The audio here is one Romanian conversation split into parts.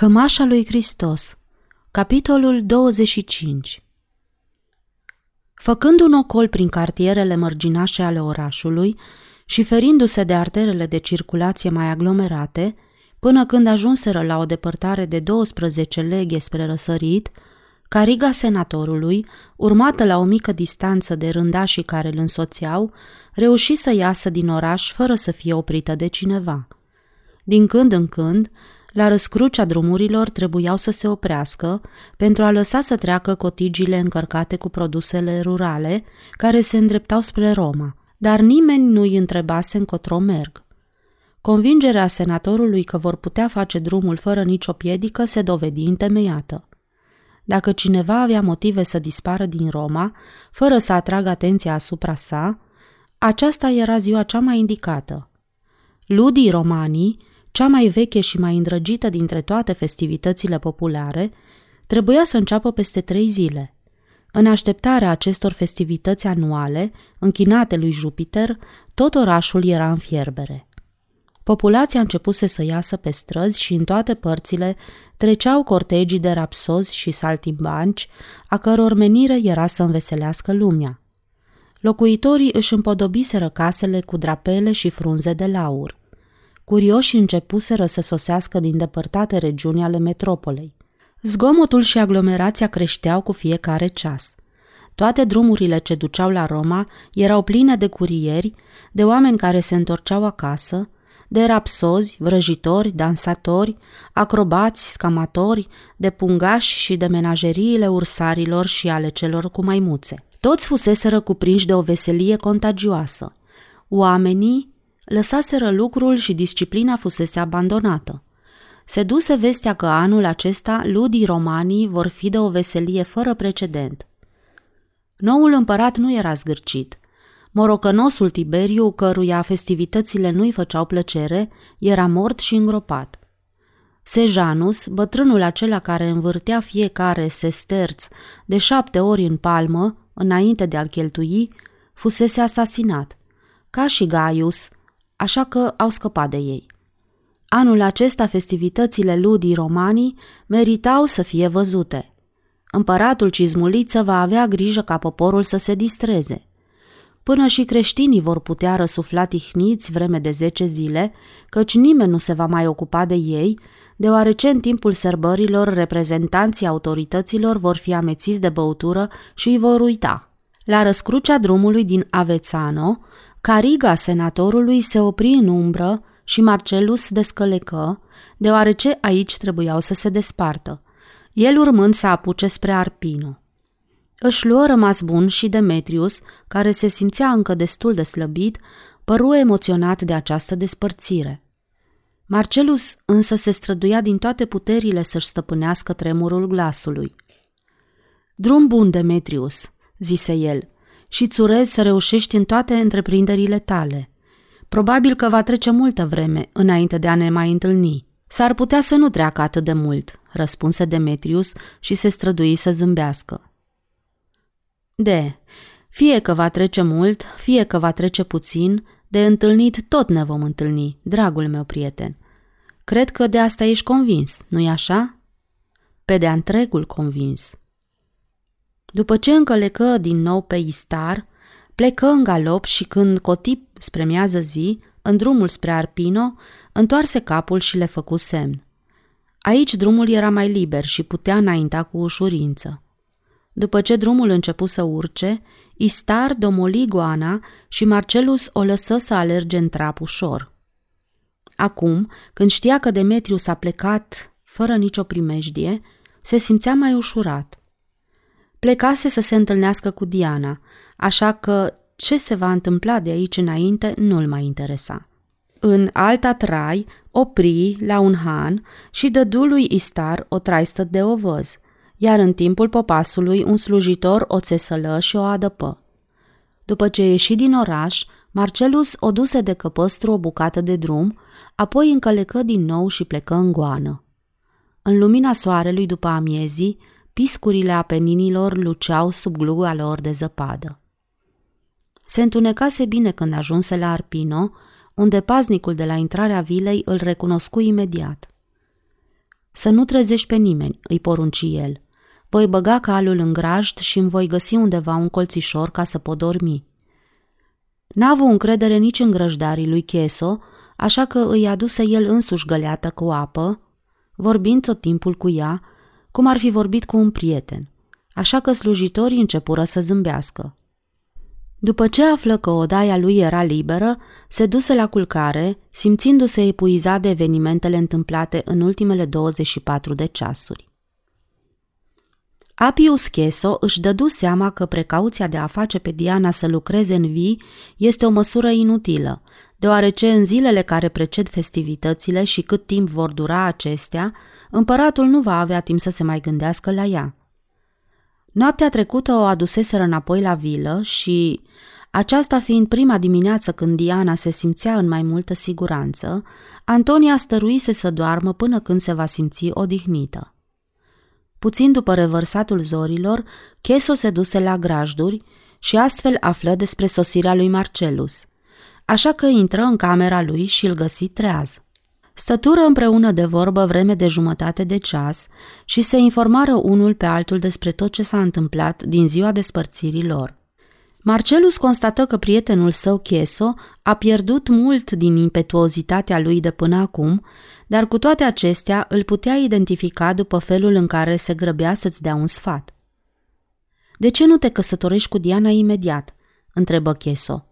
Cămașa lui Hristos Capitolul 25 Făcând un ocol prin cartierele mărginașe ale orașului și ferindu-se de arterele de circulație mai aglomerate, până când ajunseră la o depărtare de 12 leghe spre răsărit, cariga senatorului, urmată la o mică distanță de rândașii care îl însoțeau, reuși să iasă din oraș fără să fie oprită de cineva. Din când în când, la răscrucea drumurilor trebuiau să se oprească pentru a lăsa să treacă cotigile încărcate cu produsele rurale care se îndreptau spre Roma, dar nimeni nu îi întrebase încotro merg. Convingerea senatorului că vor putea face drumul fără nicio piedică se dovedi întemeiată. Dacă cineva avea motive să dispară din Roma, fără să atragă atenția asupra sa, aceasta era ziua cea mai indicată. Ludii romanii, cea mai veche și mai îndrăgită dintre toate festivitățile populare, trebuia să înceapă peste trei zile. În așteptarea acestor festivități anuale, închinate lui Jupiter, tot orașul era în fierbere. Populația începuse să iasă pe străzi și în toate părțile treceau cortegii de rapsozi și saltimbanci, a căror menire era să înveselească lumea. Locuitorii își împodobiseră casele cu drapele și frunze de laur curioși începuseră să sosească din depărtate regiuni ale metropolei. Zgomotul și aglomerația creșteau cu fiecare ceas. Toate drumurile ce duceau la Roma erau pline de curieri, de oameni care se întorceau acasă, de rapsozi, vrăjitori, dansatori, acrobați, scamatori, de pungași și de menajeriile ursarilor și ale celor cu maimuțe. Toți fuseseră cuprinși de o veselie contagioasă. Oamenii, lăsaseră lucrul și disciplina fusese abandonată. Se duse vestea că anul acesta ludii romanii vor fi de o veselie fără precedent. Noul împărat nu era zgârcit. Morocănosul Tiberiu, căruia festivitățile nu-i făceau plăcere, era mort și îngropat. Sejanus, bătrânul acela care învârtea fiecare sesterț de șapte ori în palmă, înainte de a-l cheltui, fusese asasinat. Ca și Gaius, așa că au scăpat de ei. Anul acesta festivitățile ludii romanii meritau să fie văzute. Împăratul Cizmuliță va avea grijă ca poporul să se distreze. Până și creștinii vor putea răsufla tihniți vreme de zece zile, căci nimeni nu se va mai ocupa de ei, deoarece în timpul sărbărilor reprezentanții autorităților vor fi amețiți de băutură și îi vor uita. La răscrucea drumului din Avețano, Cariga senatorului se opri în umbră și Marcelus descălecă, deoarece aici trebuiau să se despartă, el urmând să apuce spre Arpino. Își luă rămas bun și Demetrius, care se simțea încă destul de slăbit, păru emoționat de această despărțire. Marcelus însă se străduia din toate puterile să-și stăpânească tremurul glasului. Drum bun, Demetrius, zise el, și îți urez să reușești în toate întreprinderile tale. Probabil că va trece multă vreme înainte de a ne mai întâlni. S-ar putea să nu treacă atât de mult, răspunse Demetrius și se strădui să zâmbească. De, fie că va trece mult, fie că va trece puțin, de întâlnit tot ne vom întâlni, dragul meu prieten. Cred că de asta ești convins, nu-i așa? Pe de întregul convins. După ce încălecă din nou pe Istar, plecă în galop și când cotip spre miază zi, în drumul spre Arpino, întoarse capul și le făcu semn. Aici drumul era mai liber și putea înainta cu ușurință. După ce drumul începu să urce, Istar domoli goana și Marcelus o lăsă să alerge în trap ușor. Acum, când știa că Demetriu s-a plecat fără nicio primejdie, se simțea mai ușurat plecase să se întâlnească cu Diana, așa că ce se va întâmpla de aici înainte nu-l mai interesa. În alta trai, opri la un han și dădu lui Istar o traistă de ovăz, iar în timpul popasului un slujitor o țesălă și o adăpă. După ce ieși din oraș, Marcelus o duse de căpăstru o bucată de drum, apoi încălecă din nou și plecă în goană. În lumina soarelui după amiezii, piscurile apeninilor luceau sub gluga lor de zăpadă. Se întunecase bine când ajunse la Arpino, unde paznicul de la intrarea vilei îl recunoscu imediat. Să nu trezești pe nimeni, îi porunci el. Voi băga calul în grajd și îmi voi găsi undeva un colțișor ca să pot dormi. N-a avut încredere nici în grăjdarii lui Cheso, așa că îi aduse el însuși găleată cu apă, vorbind tot timpul cu ea, cum ar fi vorbit cu un prieten, așa că slujitorii începură să zâmbească. După ce află că odaia lui era liberă, se duse la culcare, simțindu-se epuizat de evenimentele întâmplate în ultimele 24 de ceasuri. Apius Cheso își dădu seama că precauția de a face pe Diana să lucreze în vii este o măsură inutilă, deoarece în zilele care preced festivitățile și cât timp vor dura acestea, împăratul nu va avea timp să se mai gândească la ea. Noaptea trecută o aduseseră înapoi la vilă și, aceasta fiind prima dimineață când Diana se simțea în mai multă siguranță, Antonia stăruise să doarmă până când se va simți odihnită. Puțin după revărsatul zorilor, Cheso se duse la grajduri și astfel află despre sosirea lui Marcelus, așa că intră în camera lui și îl găsi treaz. Stătură împreună de vorbă vreme de jumătate de ceas și se informară unul pe altul despre tot ce s-a întâmplat din ziua despărțirii lor. Marcelus constată că prietenul său Cheso a pierdut mult din impetuozitatea lui de până acum, dar cu toate acestea îl putea identifica după felul în care se grăbea să-ți dea un sfat. De ce nu te căsătorești cu Diana imediat?" întrebă Cheso.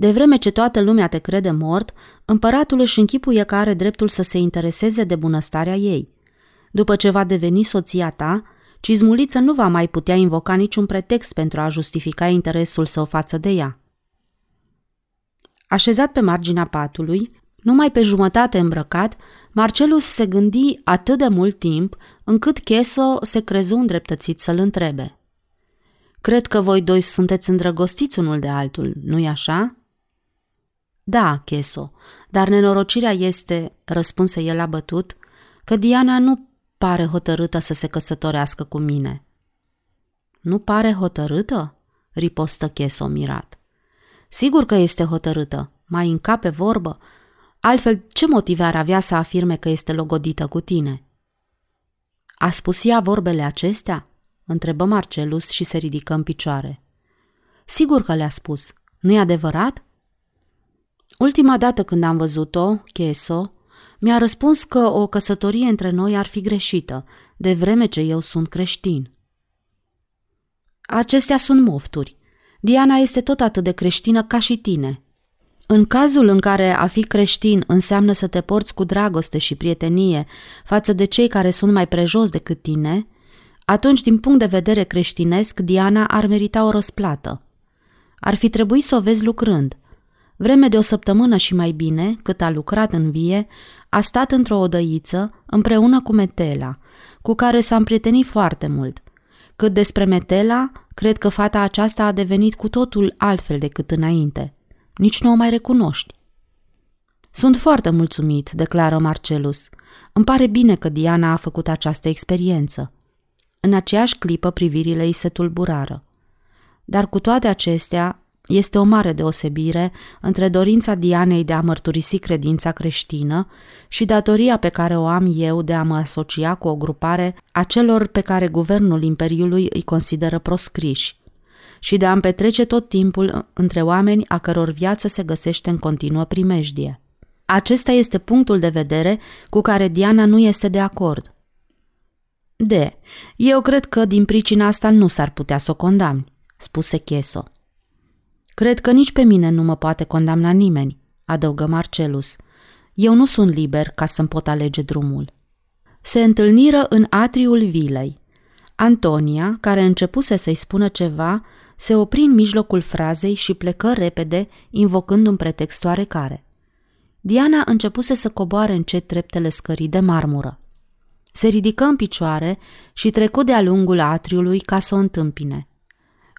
De vreme ce toată lumea te crede mort, împăratul își închipuie că are dreptul să se intereseze de bunăstarea ei. După ce va deveni soția ta, Cizmuliță nu va mai putea invoca niciun pretext pentru a justifica interesul său față de ea. Așezat pe marginea patului, numai pe jumătate îmbrăcat, Marcelus se gândi atât de mult timp încât Cheso se crezu îndreptățit să-l întrebe. Cred că voi doi sunteți îndrăgostiți unul de altul, nu-i așa?" Da, Cheso, dar nenorocirea este, răspunse el abătut, că Diana nu pare hotărâtă să se căsătorească cu mine. Nu pare hotărâtă? ripostă Cheso mirat. Sigur că este hotărâtă, mai încape vorbă, altfel ce motive ar avea să afirme că este logodită cu tine? A spus ea vorbele acestea? întrebă Marcelus și se ridică în picioare. Sigur că le-a spus. Nu-i adevărat? Ultima dată când am văzut-o, Cheso, mi-a răspuns că o căsătorie între noi ar fi greșită, de vreme ce eu sunt creștin. Acestea sunt mofturi. Diana este tot atât de creștină ca și tine. În cazul în care a fi creștin înseamnă să te porți cu dragoste și prietenie față de cei care sunt mai prejos decât tine, atunci, din punct de vedere creștinesc, Diana ar merita o răsplată. Ar fi trebuit să o vezi lucrând – Vreme de o săptămână și mai bine, cât a lucrat în vie, a stat într-o odăiță împreună cu Metela, cu care s-a împrietenit foarte mult. Cât despre Metela, cred că fata aceasta a devenit cu totul altfel decât înainte. Nici nu o mai recunoști. Sunt foarte mulțumit, declară Marcelus. Îmi pare bine că Diana a făcut această experiență. În aceeași clipă privirile îi se tulburară. Dar cu toate acestea, este o mare deosebire între dorința Dianei de a mărturisi credința creștină și datoria pe care o am eu de a mă asocia cu o grupare a celor pe care guvernul Imperiului îi consideră proscriși și de a-mi petrece tot timpul între oameni a căror viață se găsește în continuă primejdie. Acesta este punctul de vedere cu care Diana nu este de acord. De, eu cred că din pricina asta nu s-ar putea să o condamni, spuse Cheso. Cred că nici pe mine nu mă poate condamna nimeni, adăugă Marcelus. Eu nu sunt liber ca să-mi pot alege drumul. Se întâlniră în atriul vilei. Antonia, care începuse să-i spună ceva, se opri în mijlocul frazei și plecă repede, invocând un pretext oarecare. Diana începuse să coboare încet treptele scării de marmură. Se ridică în picioare și trecu de-a lungul atriului ca să o întâmpine.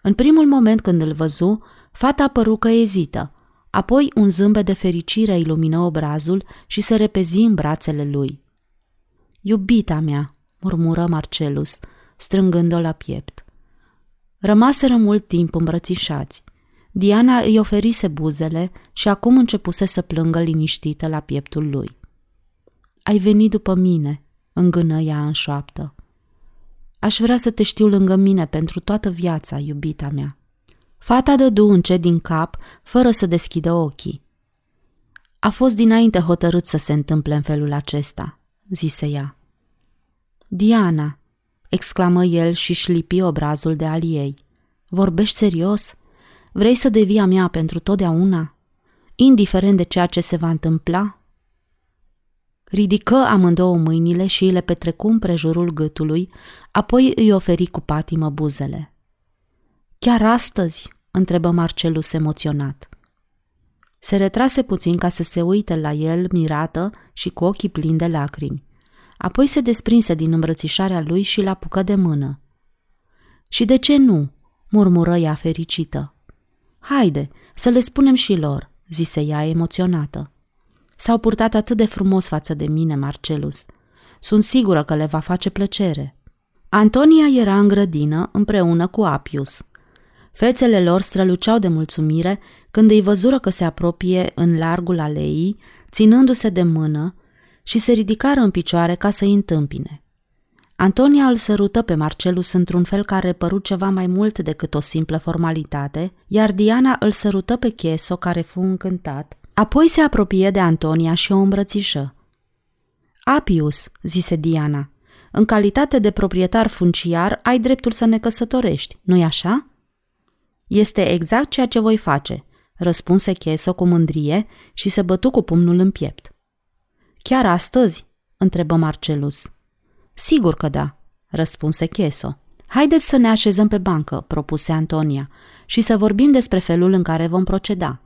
În primul moment când îl văzu, Fata păru că ezită, apoi un zâmbet de fericire ilumină obrazul și se repezi în brațele lui. Iubita mea, murmură Marcelus, strângând-o la piept. Rămaseră mult timp îmbrățișați. Diana îi oferise buzele și acum începuse să plângă liniștită la pieptul lui. Ai venit după mine, îngână ea în șoaptă. Aș vrea să te știu lângă mine pentru toată viața, iubita mea. Fata dădu încet din cap, fără să deschidă ochii. A fost dinainte hotărât să se întâmple în felul acesta, zise ea. Diana, exclamă el și șlipi obrazul de al ei. Vorbești serios? Vrei să devii a mea pentru totdeauna? Indiferent de ceea ce se va întâmpla? Ridică amândouă mâinile și le petrecu împrejurul gâtului, apoi îi oferi cu patimă buzele. Chiar astăzi?" întrebă Marcelus emoționat. Se retrase puțin ca să se uite la el mirată și cu ochii plini de lacrimi. Apoi se desprinse din îmbrățișarea lui și l apucă de mână. Și de ce nu?" murmură ea fericită. Haide, să le spunem și lor," zise ea emoționată. S-au purtat atât de frumos față de mine, Marcelus. Sunt sigură că le va face plăcere. Antonia era în grădină împreună cu Apius. Fețele lor străluceau de mulțumire când îi văzură că se apropie în largul aleii, ținându-se de mână, și se ridicară în picioare ca să-i întâmpine. Antonia îl sărută pe Marcelus într-un fel care păru ceva mai mult decât o simplă formalitate, iar Diana îl sărută pe Cheso, care fu încântat, apoi se apropie de Antonia și o îmbrățișă. Apius, zise Diana, în calitate de proprietar funciar ai dreptul să ne căsătorești, nu-i așa? Este exact ceea ce voi face, răspunse Cheso cu mândrie și se bătu cu pumnul în piept. Chiar astăzi? întrebă Marcelus. Sigur că da, răspunse Cheso. Haideți să ne așezăm pe bancă, propuse Antonia, și să vorbim despre felul în care vom proceda.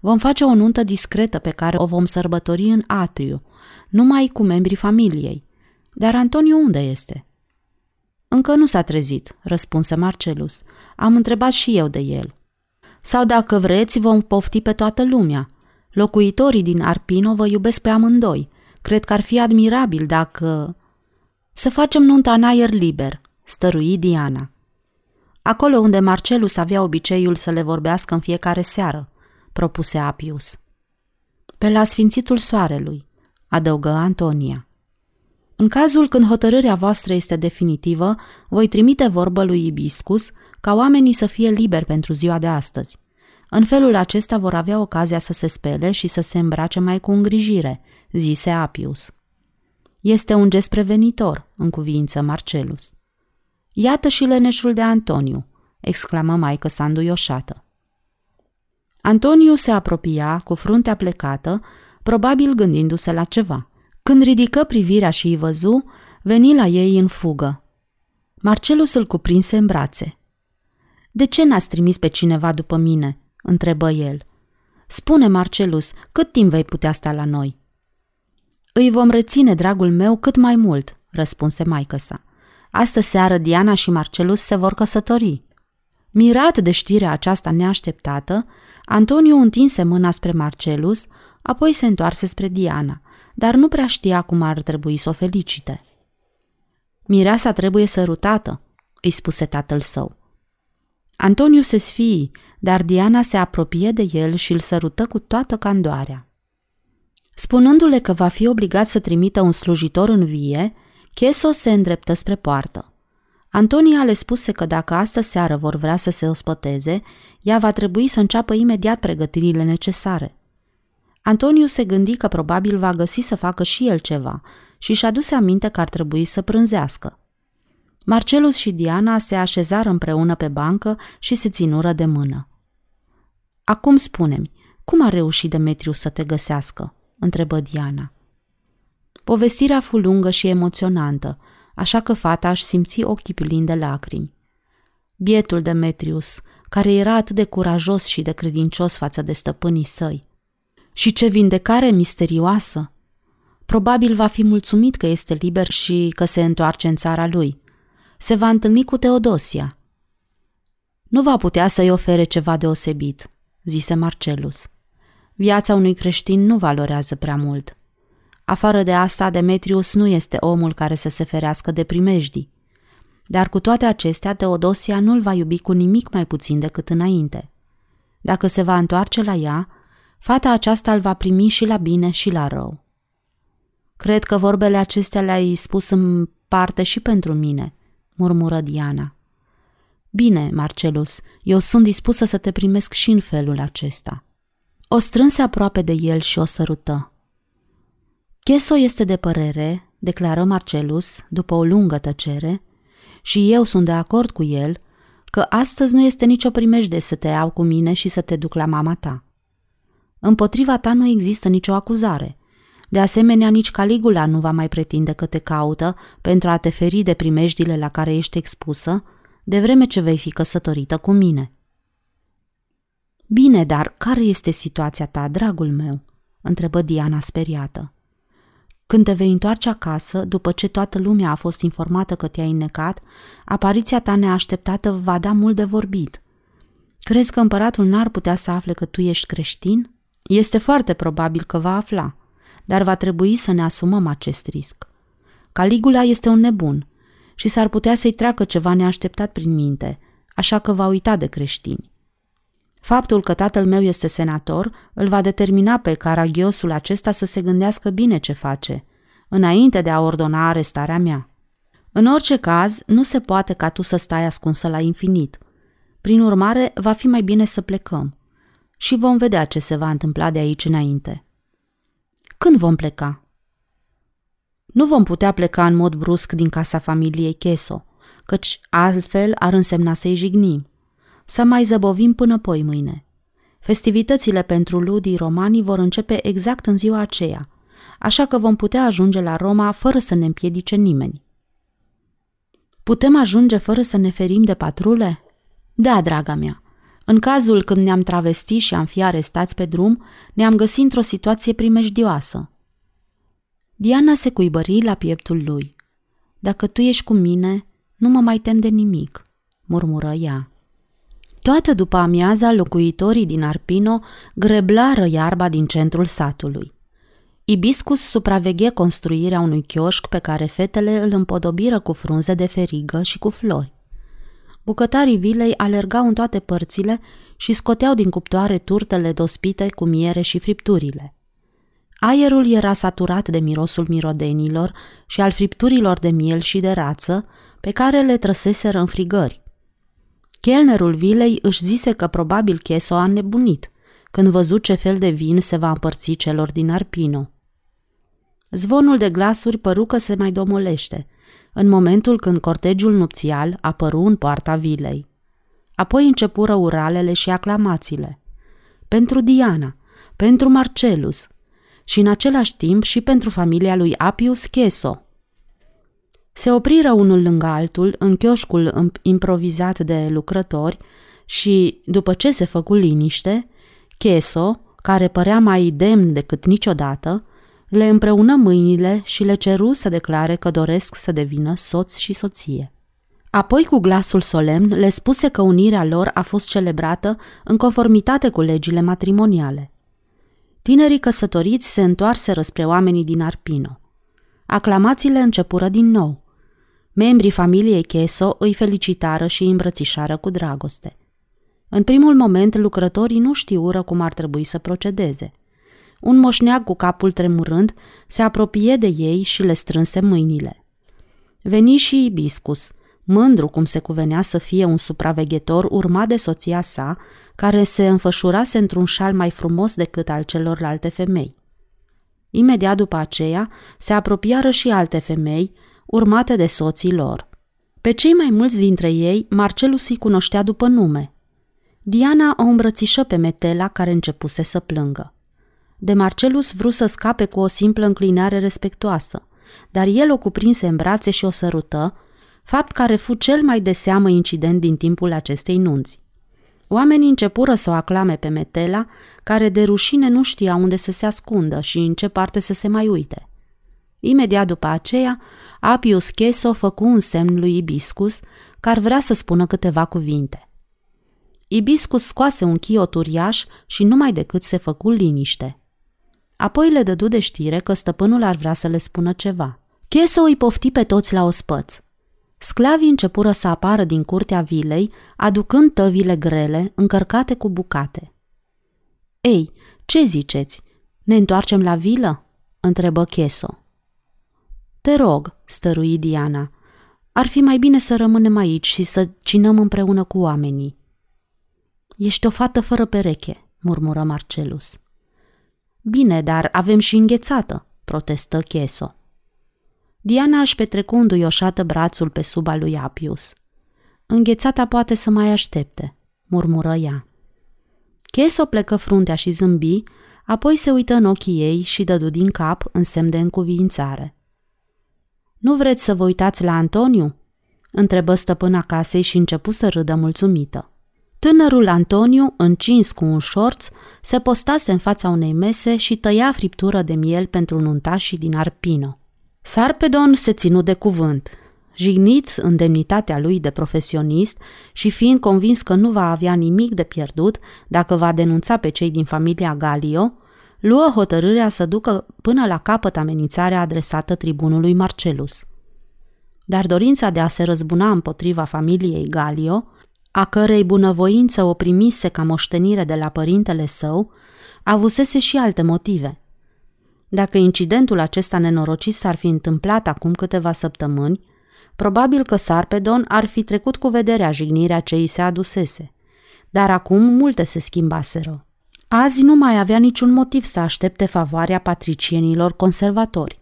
Vom face o nuntă discretă pe care o vom sărbători în atriu, numai cu membrii familiei. Dar Antonio unde este? Încă nu s-a trezit, răspunse Marcelus. Am întrebat și eu de el. Sau dacă vreți, vom pofti pe toată lumea. Locuitorii din Arpino vă iubesc pe amândoi. Cred că ar fi admirabil dacă... Să facem nunta în aer liber, stărui Diana. Acolo unde Marcelus avea obiceiul să le vorbească în fiecare seară, propuse Apius. Pe la sfințitul soarelui, adăugă Antonia. În cazul când hotărârea voastră este definitivă, voi trimite vorbă lui Ibiscus ca oamenii să fie liberi pentru ziua de astăzi. În felul acesta vor avea ocazia să se spele și să se îmbrace mai cu îngrijire, zise Apius. Este un gest prevenitor, în cuvință Marcelus. Iată și leneșul de Antoniu, exclamă maică sanduioșată. Antoniu se apropia cu fruntea plecată, probabil gândindu-se la ceva. Când ridică privirea și îi văzu, veni la ei în fugă. Marcelus îl cuprinse în brațe. De ce n-ați trimis pe cineva după mine?" întrebă el. Spune, Marcelus, cât timp vei putea sta la noi?" Îi vom reține, dragul meu, cât mai mult," răspunse maică sa. Astă seară Diana și Marcelus se vor căsători. Mirat de știrea aceasta neașteptată, Antoniu întinse mâna spre Marcelus, apoi se întoarse spre Diana, dar nu prea știa cum ar trebui să o felicite. Mireasa trebuie sărutată, îi spuse tatăl său. Antoniu se sfii, dar Diana se apropie de el și îl sărută cu toată candoarea. Spunându-le că va fi obligat să trimită un slujitor în vie, Cheso se îndreptă spre poartă. Antonia le spuse că dacă astă seară vor vrea să se ospăteze, ea va trebui să înceapă imediat pregătirile necesare. Antoniu se gândi că probabil va găsi să facă și el ceva și și-a dus aminte că ar trebui să prânzească. Marcelus și Diana se așezară împreună pe bancă și se ținură de mână. Acum spune-mi, cum a reușit Demetriu să te găsească?" întrebă Diana. Povestirea fu lungă și emoționantă, așa că fata își simți ochii plini de lacrimi. Bietul Demetrius, care era atât de curajos și de credincios față de stăpânii săi. Și ce vindecare misterioasă! Probabil va fi mulțumit că este liber și că se întoarce în țara lui. Se va întâlni cu Teodosia. Nu va putea să-i ofere ceva deosebit, zise Marcelus. Viața unui creștin nu valorează prea mult. Afară de asta, Demetrius nu este omul care să se ferească de primejdii. Dar cu toate acestea, Teodosia nu-l va iubi cu nimic mai puțin decât înainte. Dacă se va întoarce la ea, fata aceasta îl va primi și la bine și la rău. Cred că vorbele acestea le-ai spus în parte și pentru mine, murmură Diana. Bine, Marcelus, eu sunt dispusă să te primesc și în felul acesta. O strânse aproape de el și o sărută. Cheso este de părere, declară Marcelus, după o lungă tăcere, și eu sunt de acord cu el, că astăzi nu este nicio primejde să te iau cu mine și să te duc la mama ta. Împotriva ta nu există nicio acuzare. De asemenea, nici Caligula nu va mai pretinde că te caută pentru a te feri de primejdile la care ești expusă, de vreme ce vei fi căsătorită cu mine. Bine, dar care este situația ta, dragul meu? întrebă Diana speriată. Când te vei întoarce acasă, după ce toată lumea a fost informată că te-ai înnecat, apariția ta neașteptată va da mult de vorbit. Crezi că împăratul n-ar putea să afle că tu ești creștin? Este foarte probabil că va afla, dar va trebui să ne asumăm acest risc. Caligula este un nebun și s-ar putea să-i treacă ceva neașteptat prin minte, așa că va uita de creștini. Faptul că tatăl meu este senator îl va determina pe caragiosul acesta să se gândească bine ce face, înainte de a ordona arestarea mea. În orice caz, nu se poate ca tu să stai ascunsă la infinit. Prin urmare, va fi mai bine să plecăm. Și vom vedea ce se va întâmpla de aici înainte. Când vom pleca? Nu vom putea pleca în mod brusc din casa familiei Cheso, căci altfel ar însemna să-i jignim să mai zăbovim până poi mâine. Festivitățile pentru ludii romanii vor începe exact în ziua aceea, așa că vom putea ajunge la Roma fără să ne împiedice nimeni. Putem ajunge fără să ne ferim de patrule? Da, draga mea. În cazul când ne-am travestit și am fi arestați pe drum, ne-am găsit într-o situație primejdioasă. Diana se cuibări la pieptul lui. Dacă tu ești cu mine, nu mă mai tem de nimic, murmură ea. Toată după amiaza, locuitorii din Arpino greblară iarba din centrul satului. Ibiscus supraveghe construirea unui chioșc pe care fetele îl împodobiră cu frunze de ferigă și cu flori. Bucătarii vilei alergau în toate părțile și scoteau din cuptoare turtele dospite cu miere și fripturile. Aerul era saturat de mirosul mirodenilor și al fripturilor de miel și de rață, pe care le trăseseră în frigări. Chelnerul vilei își zise că probabil Cheso a nebunit când văzut ce fel de vin se va împărți celor din Arpino. Zvonul de glasuri păru că se mai domolește, în momentul când cortegiul nupțial apăru în poarta vilei. Apoi începură uralele și aclamațiile. Pentru Diana, pentru Marcelus și în același timp și pentru familia lui Apius Cheso – se opriră unul lângă altul în chioșcul improvizat de lucrători și, după ce se făcu liniște, Cheso, care părea mai demn decât niciodată, le împreună mâinile și le ceru să declare că doresc să devină soț și soție. Apoi, cu glasul solemn, le spuse că unirea lor a fost celebrată în conformitate cu legile matrimoniale. Tinerii căsătoriți se întoarseră spre oamenii din Arpino. Aclamațiile începură din nou. Membrii familiei Cheso îi felicitară și îi îmbrățișară cu dragoste. În primul moment, lucrătorii nu știură cum ar trebui să procedeze. Un moșneag cu capul tremurând se apropie de ei și le strânse mâinile. Veni și Ibiscus, mândru cum se cuvenea să fie un supraveghetor urmat de soția sa, care se înfășurase într-un șal mai frumos decât al celorlalte femei. Imediat după aceea se apropiară și alte femei, urmate de soții lor. Pe cei mai mulți dintre ei, Marcelus îi cunoștea după nume. Diana o îmbrățișă pe Metela, care începuse să plângă. De Marcelus vrut să scape cu o simplă înclinare respectoasă, dar el o cuprinse în brațe și o sărută, fapt care fu cel mai de seamă incident din timpul acestei nunți. Oamenii începură să o aclame pe Metela, care de rușine nu știa unde să se ascundă și în ce parte să se mai uite. Imediat după aceea, Apius Cheso făcu un semn lui Ibiscus, care vrea să spună câteva cuvinte. Ibiscus scoase un chiot uriaș și numai decât se făcu liniște. Apoi le dădu de știre că stăpânul ar vrea să le spună ceva. Cheso îi pofti pe toți la ospăț. Sclavii începură să apară din curtea vilei, aducând tăvile grele, încărcate cu bucate. Ei, ce ziceți? Ne întoarcem la vilă?" întrebă Cheso. Te rog, stărui Diana, ar fi mai bine să rămânem aici și să cinăm împreună cu oamenii. Ești o fată fără pereche, murmură Marcelus. Bine, dar avem și înghețată, protestă Cheso. Diana își petrecu înduioșată brațul pe suba lui Apius. Înghețata poate să mai aștepte, murmură ea. Cheso plecă fruntea și zâmbi, apoi se uită în ochii ei și dădu din cap în semn de încuviințare. Nu vreți să vă uitați la Antoniu?" întrebă stăpâna casei și începu să râdă mulțumită. Tânărul Antoniu, încins cu un șorț, se postase în fața unei mese și tăia friptură de miel pentru nuntașii din Arpino. Sarpedon se ținu de cuvânt. Jignit în demnitatea lui de profesionist și fiind convins că nu va avea nimic de pierdut dacă va denunța pe cei din familia Galio, luă hotărârea să ducă până la capăt amenințarea adresată tribunului Marcelus. Dar dorința de a se răzbuna împotriva familiei Galio, a cărei bunăvoință o primise ca moștenire de la părintele său, avusese și alte motive. Dacă incidentul acesta nenorocit s-ar fi întâmplat acum câteva săptămâni, probabil că Sarpedon ar fi trecut cu vederea jignirea ce îi se adusese. Dar acum multe se schimbaseră. Azi nu mai avea niciun motiv să aștepte favoarea patricienilor conservatori.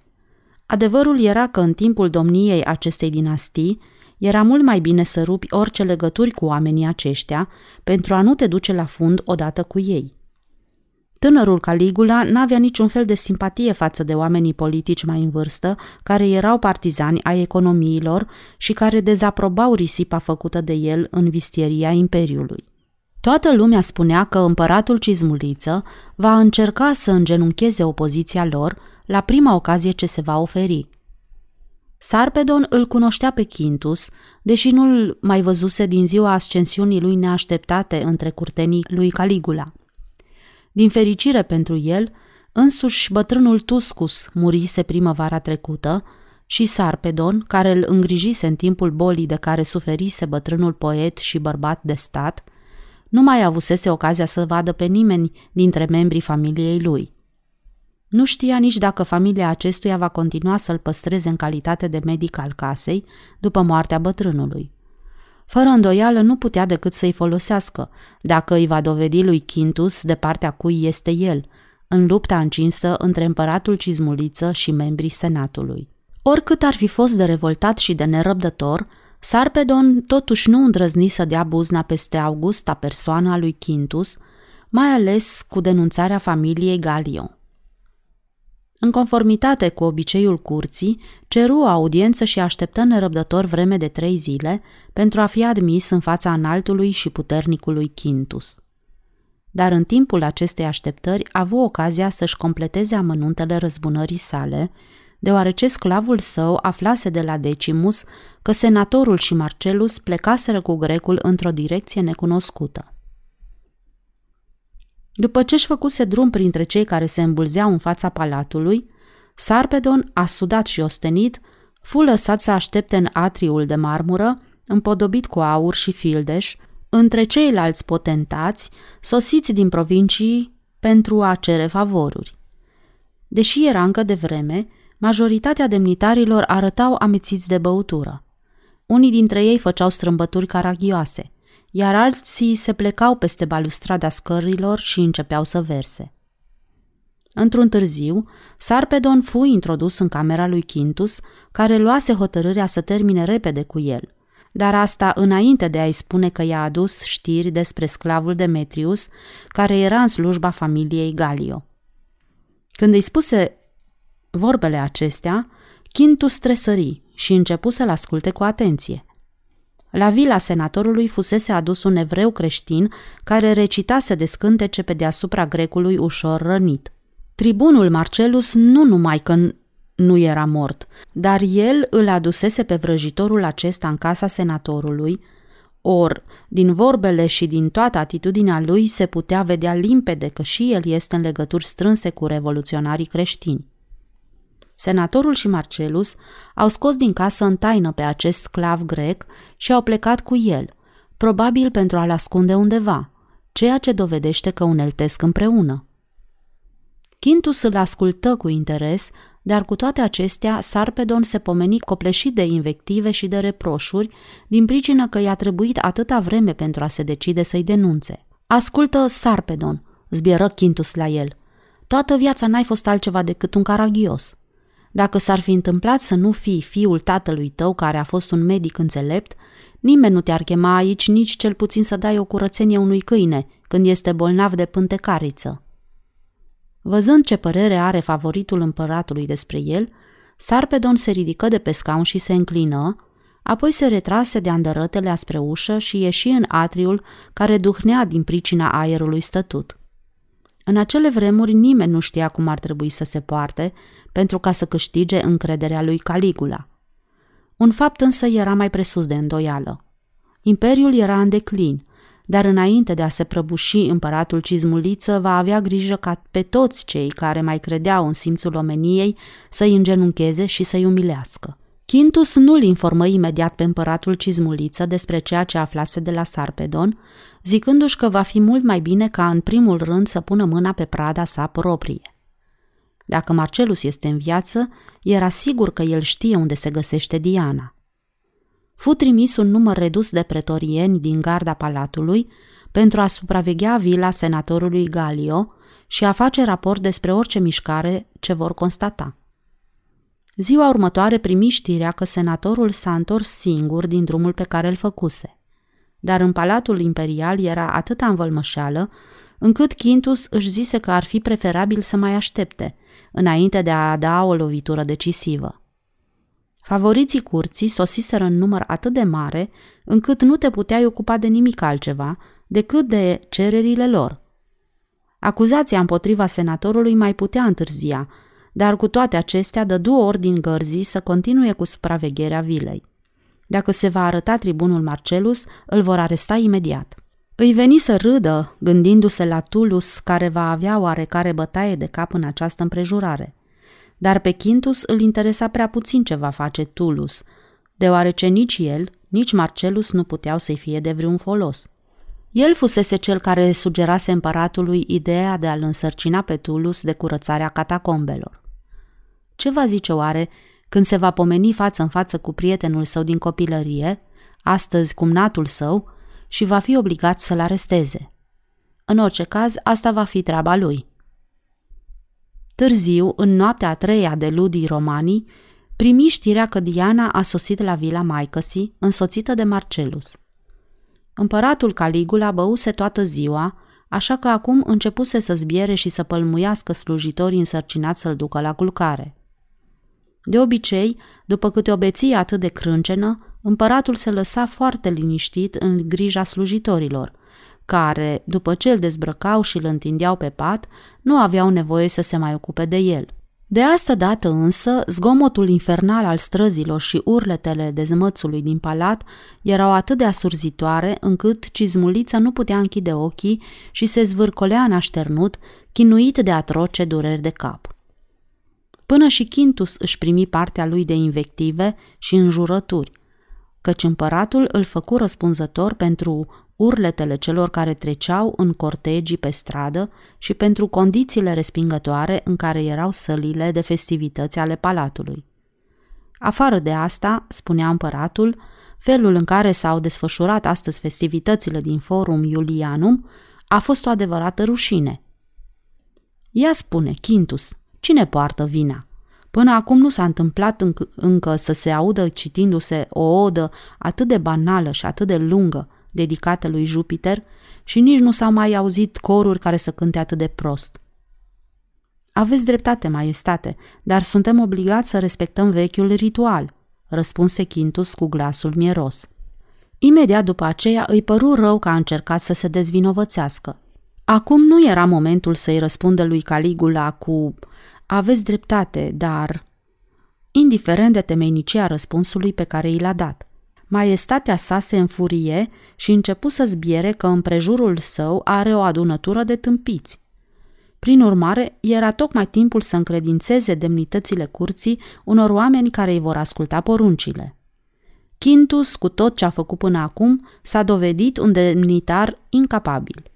Adevărul era că în timpul domniei acestei dinastii era mult mai bine să rupi orice legături cu oamenii aceștia pentru a nu te duce la fund odată cu ei. Tânărul Caligula n-avea niciun fel de simpatie față de oamenii politici mai în vârstă, care erau partizani ai economiilor și care dezaprobau risipa făcută de el în vistieria Imperiului. Toată lumea spunea că împăratul Cizmuliță va încerca să îngenuncheze opoziția lor la prima ocazie ce se va oferi. Sarpedon îl cunoștea pe Quintus, deși nu-l mai văzuse din ziua ascensiunii lui neașteptate între curtenii lui Caligula. Din fericire pentru el, însuși bătrânul Tuscus murise primăvara trecută și Sarpedon, care îl îngrijise în timpul bolii de care suferise bătrânul poet și bărbat de stat, nu mai avusese ocazia să vadă pe nimeni dintre membrii familiei lui. Nu știa nici dacă familia acestuia va continua să-l păstreze în calitate de medic al casei după moartea bătrânului. Fără îndoială nu putea decât să-i folosească, dacă îi va dovedi lui Quintus de partea cui este el, în lupta încinsă între împăratul Cizmuliță și membrii senatului. Oricât ar fi fost de revoltat și de nerăbdător, Sarpedon totuși nu îndrăzni să dea buzna peste Augusta persoana lui Quintus, mai ales cu denunțarea familiei Galio. În conformitate cu obiceiul curții, ceru o audiență și așteptă nerăbdător vreme de trei zile pentru a fi admis în fața înaltului și puternicului Quintus. Dar în timpul acestei așteptări a avut ocazia să-și completeze amănuntele răzbunării sale, deoarece sclavul său aflase de la Decimus că senatorul și Marcelus plecaseră cu grecul într-o direcție necunoscută. După ce își făcuse drum printre cei care se îmbulzeau în fața palatului, Sarpedon, asudat și ostenit, fu lăsat să aștepte în atriul de marmură, împodobit cu aur și fildeș, între ceilalți potentați, sosiți din provincii pentru a cere favoruri. Deși era încă de vreme, majoritatea demnitarilor arătau amețiți de băutură. Unii dintre ei făceau strâmbături caragioase, iar alții se plecau peste balustrada scărilor și începeau să verse. Într-un târziu, Sarpedon fu introdus în camera lui Quintus, care luase hotărârea să termine repede cu el, dar asta înainte de a-i spune că i-a adus știri despre sclavul Demetrius, care era în slujba familiei Galio. Când îi spuse vorbele acestea, Quintus tresări și începu să-l asculte cu atenție. La vila senatorului fusese adus un evreu creștin care recitase de scântece pe deasupra grecului ușor rănit. Tribunul Marcelus nu numai că nu era mort, dar el îl adusese pe vrăjitorul acesta în casa senatorului, or, din vorbele și din toată atitudinea lui se putea vedea limpede că și el este în legături strânse cu revoluționarii creștini. Senatorul și Marcelus au scos din casă în taină pe acest sclav grec și au plecat cu el, probabil pentru a-l ascunde undeva, ceea ce dovedește că uneltesc împreună. Quintus îl ascultă cu interes, dar cu toate acestea, Sarpedon se pomeni copleșit de invective și de reproșuri, din pricină că i-a trebuit atâta vreme pentru a se decide să-i denunțe. Ascultă, Sarpedon, zbieră Quintus la el. Toată viața n-ai fost altceva decât un caragios. Dacă s-ar fi întâmplat să nu fii fiul tatălui tău, care a fost un medic înțelept, nimeni nu te-ar chema aici nici cel puțin să dai o curățenie unui câine când este bolnav de pântecariță. Văzând ce părere are favoritul împăratului despre el, Sarpedon se ridică de pe scaun și se înclină, apoi se retrase de andărătele spre ușă și ieși în atriul care duhnea din pricina aerului stătut. În acele vremuri nimeni nu știa cum ar trebui să se poarte pentru ca să câștige încrederea lui Caligula. Un fapt însă era mai presus de îndoială. Imperiul era în declin, dar înainte de a se prăbuși împăratul Cizmuliță va avea grijă ca pe toți cei care mai credeau în simțul omeniei să-i îngenuncheze și să-i umilească. Quintus nu-l informă imediat pe împăratul Cizmuliță despre ceea ce aflase de la Sarpedon, zicându-și că va fi mult mai bine ca în primul rând să pună mâna pe prada sa proprie. Dacă Marcelus este în viață, era sigur că el știe unde se găsește Diana. Fu trimis un număr redus de pretorieni din garda palatului pentru a supraveghea vila senatorului Galio și a face raport despre orice mișcare ce vor constata. Ziua următoare primi știrea că senatorul s-a întors singur din drumul pe care îl făcuse. Dar în palatul imperial era atâta învălmășeală, încât Quintus își zise că ar fi preferabil să mai aștepte, înainte de a da o lovitură decisivă. Favoriții curții sosiseră în număr atât de mare, încât nu te puteai ocupa de nimic altceva decât de cererile lor. Acuzația împotriva senatorului mai putea întârzia, dar cu toate acestea dădu ordin gărzii să continue cu supravegherea vilei. Dacă se va arăta tribunul Marcelus, îl vor aresta imediat. Îi veni să râdă, gândindu-se la Tulus, care va avea oarecare bătaie de cap în această împrejurare. Dar pe Quintus îl interesa prea puțin ce va face Tulus, deoarece nici el, nici Marcelus nu puteau să-i fie de vreun folos. El fusese cel care sugerase împăratului ideea de a-l însărcina pe Tulus de curățarea catacombelor. Ce va zice oare când se va pomeni față în față cu prietenul său din copilărie, astăzi cumnatul său, și va fi obligat să-l aresteze? În orice caz, asta va fi treaba lui. Târziu, în noaptea a treia de ludii romanii, primi știrea că Diana a sosit la vila Maicăsii, însoțită de Marcelus. Împăratul Caligula băuse toată ziua, așa că acum începuse să zbiere și să pălmuiască slujitorii însărcinați să-l ducă la culcare. De obicei, după câte o beție atât de crâncenă, împăratul se lăsa foarte liniștit în grija slujitorilor, care, după ce îl dezbrăcau și îl întindeau pe pat, nu aveau nevoie să se mai ocupe de el. De asta dată însă, zgomotul infernal al străzilor și urletele dezmățului din palat erau atât de asurzitoare încât cizmulița nu putea închide ochii și se zvârcolea în așternut, chinuit de atroce dureri de cap. Până și Quintus își primi partea lui de invective și înjurături, căci împăratul îl făcu răspunzător pentru urletele celor care treceau în cortegii pe stradă și pentru condițiile respingătoare în care erau sălile de festivități ale palatului. Afară de asta, spunea împăratul, felul în care s-au desfășurat astăzi festivitățile din Forum Iulianum a fost o adevărată rușine. Ea spune, Quintus, cine poartă vina? Până acum nu s-a întâmplat înc- încă să se audă citindu-se o odă atât de banală și atât de lungă, dedicată lui Jupiter, și nici nu s-au mai auzit coruri care să cânte atât de prost. Aveți dreptate, maestate, dar suntem obligați să respectăm vechiul ritual, răspunse Quintus cu glasul mieros. Imediat după aceea îi păru rău că a încercat să se dezvinovățească. Acum nu era momentul să-i răspundă lui Caligula cu aveți dreptate, dar... Indiferent de temeinicia răspunsului pe care i l-a dat. Maestatea sa se înfurie și începu să zbiere că împrejurul său are o adunătură de tâmpiți. Prin urmare, era tocmai timpul să încredințeze demnitățile curții unor oameni care îi vor asculta poruncile. Quintus, cu tot ce a făcut până acum, s-a dovedit un demnitar incapabil.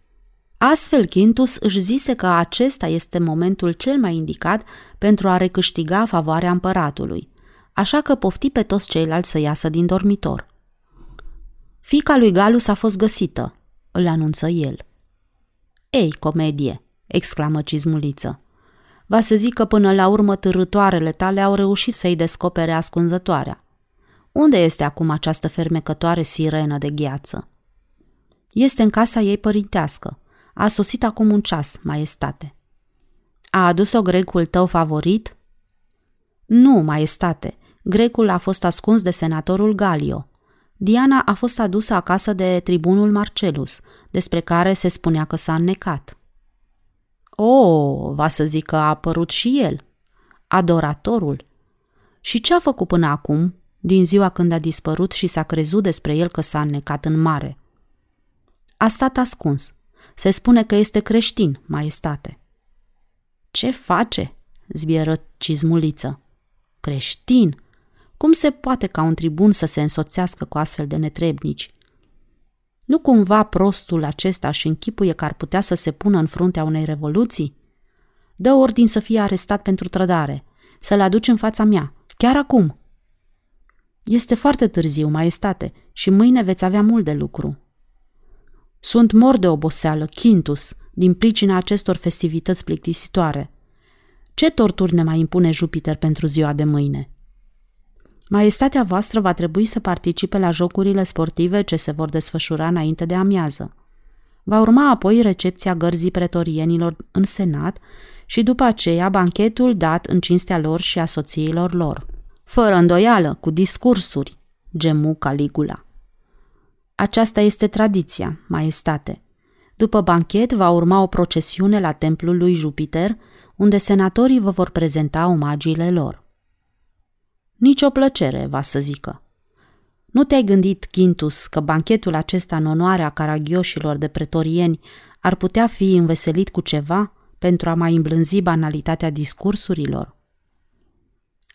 Astfel, Quintus își zise că acesta este momentul cel mai indicat pentru a recâștiga favoarea împăratului, așa că pofti pe toți ceilalți să iasă din dormitor. Fica lui Galus a fost găsită, îl anunță el. Ei, comedie, exclamă cizmuliță. Va să zic că până la urmă târâtoarele tale au reușit să-i descopere ascunzătoarea. Unde este acum această fermecătoare sirenă de gheață? Este în casa ei părintească. A sosit acum un ceas, maestate. A adus-o grecul tău favorit? Nu, maestate. Grecul a fost ascuns de senatorul Galio. Diana a fost adusă acasă de tribunul Marcelus, despre care se spunea că s-a înnecat. O, va să zic că a apărut și el. Adoratorul. Și ce a făcut până acum, din ziua când a dispărut și s-a crezut despre el că s-a înnecat în mare? A stat ascuns. Se spune că este creștin, maestate. Ce face? zbieră cizmuliță. Creștin? Cum se poate ca un tribun să se însoțească cu astfel de netrebnici? Nu cumva prostul acesta și închipuie că ar putea să se pună în fruntea unei revoluții? Dă ordin să fie arestat pentru trădare, să-l aduci în fața mea, chiar acum. Este foarte târziu, maestate, și mâine veți avea mult de lucru. Sunt mor de oboseală, Quintus, din pricina acestor festivități plictisitoare. Ce torturi ne mai impune Jupiter pentru ziua de mâine? Maestatea voastră va trebui să participe la jocurile sportive ce se vor desfășura înainte de amiază. Va urma apoi recepția gărzii pretorienilor în senat și după aceea banchetul dat în cinstea lor și a soțiilor lor. Fără îndoială, cu discursuri, gemu Caligula. Aceasta este tradiția, maestate. După banchet va urma o procesiune la templul lui Jupiter, unde senatorii vă vor prezenta omagiile lor. Nici o plăcere, va să zică. Nu te-ai gândit, Quintus, că banchetul acesta în onoarea caragioșilor de pretorieni ar putea fi înveselit cu ceva pentru a mai îmblânzi banalitatea discursurilor?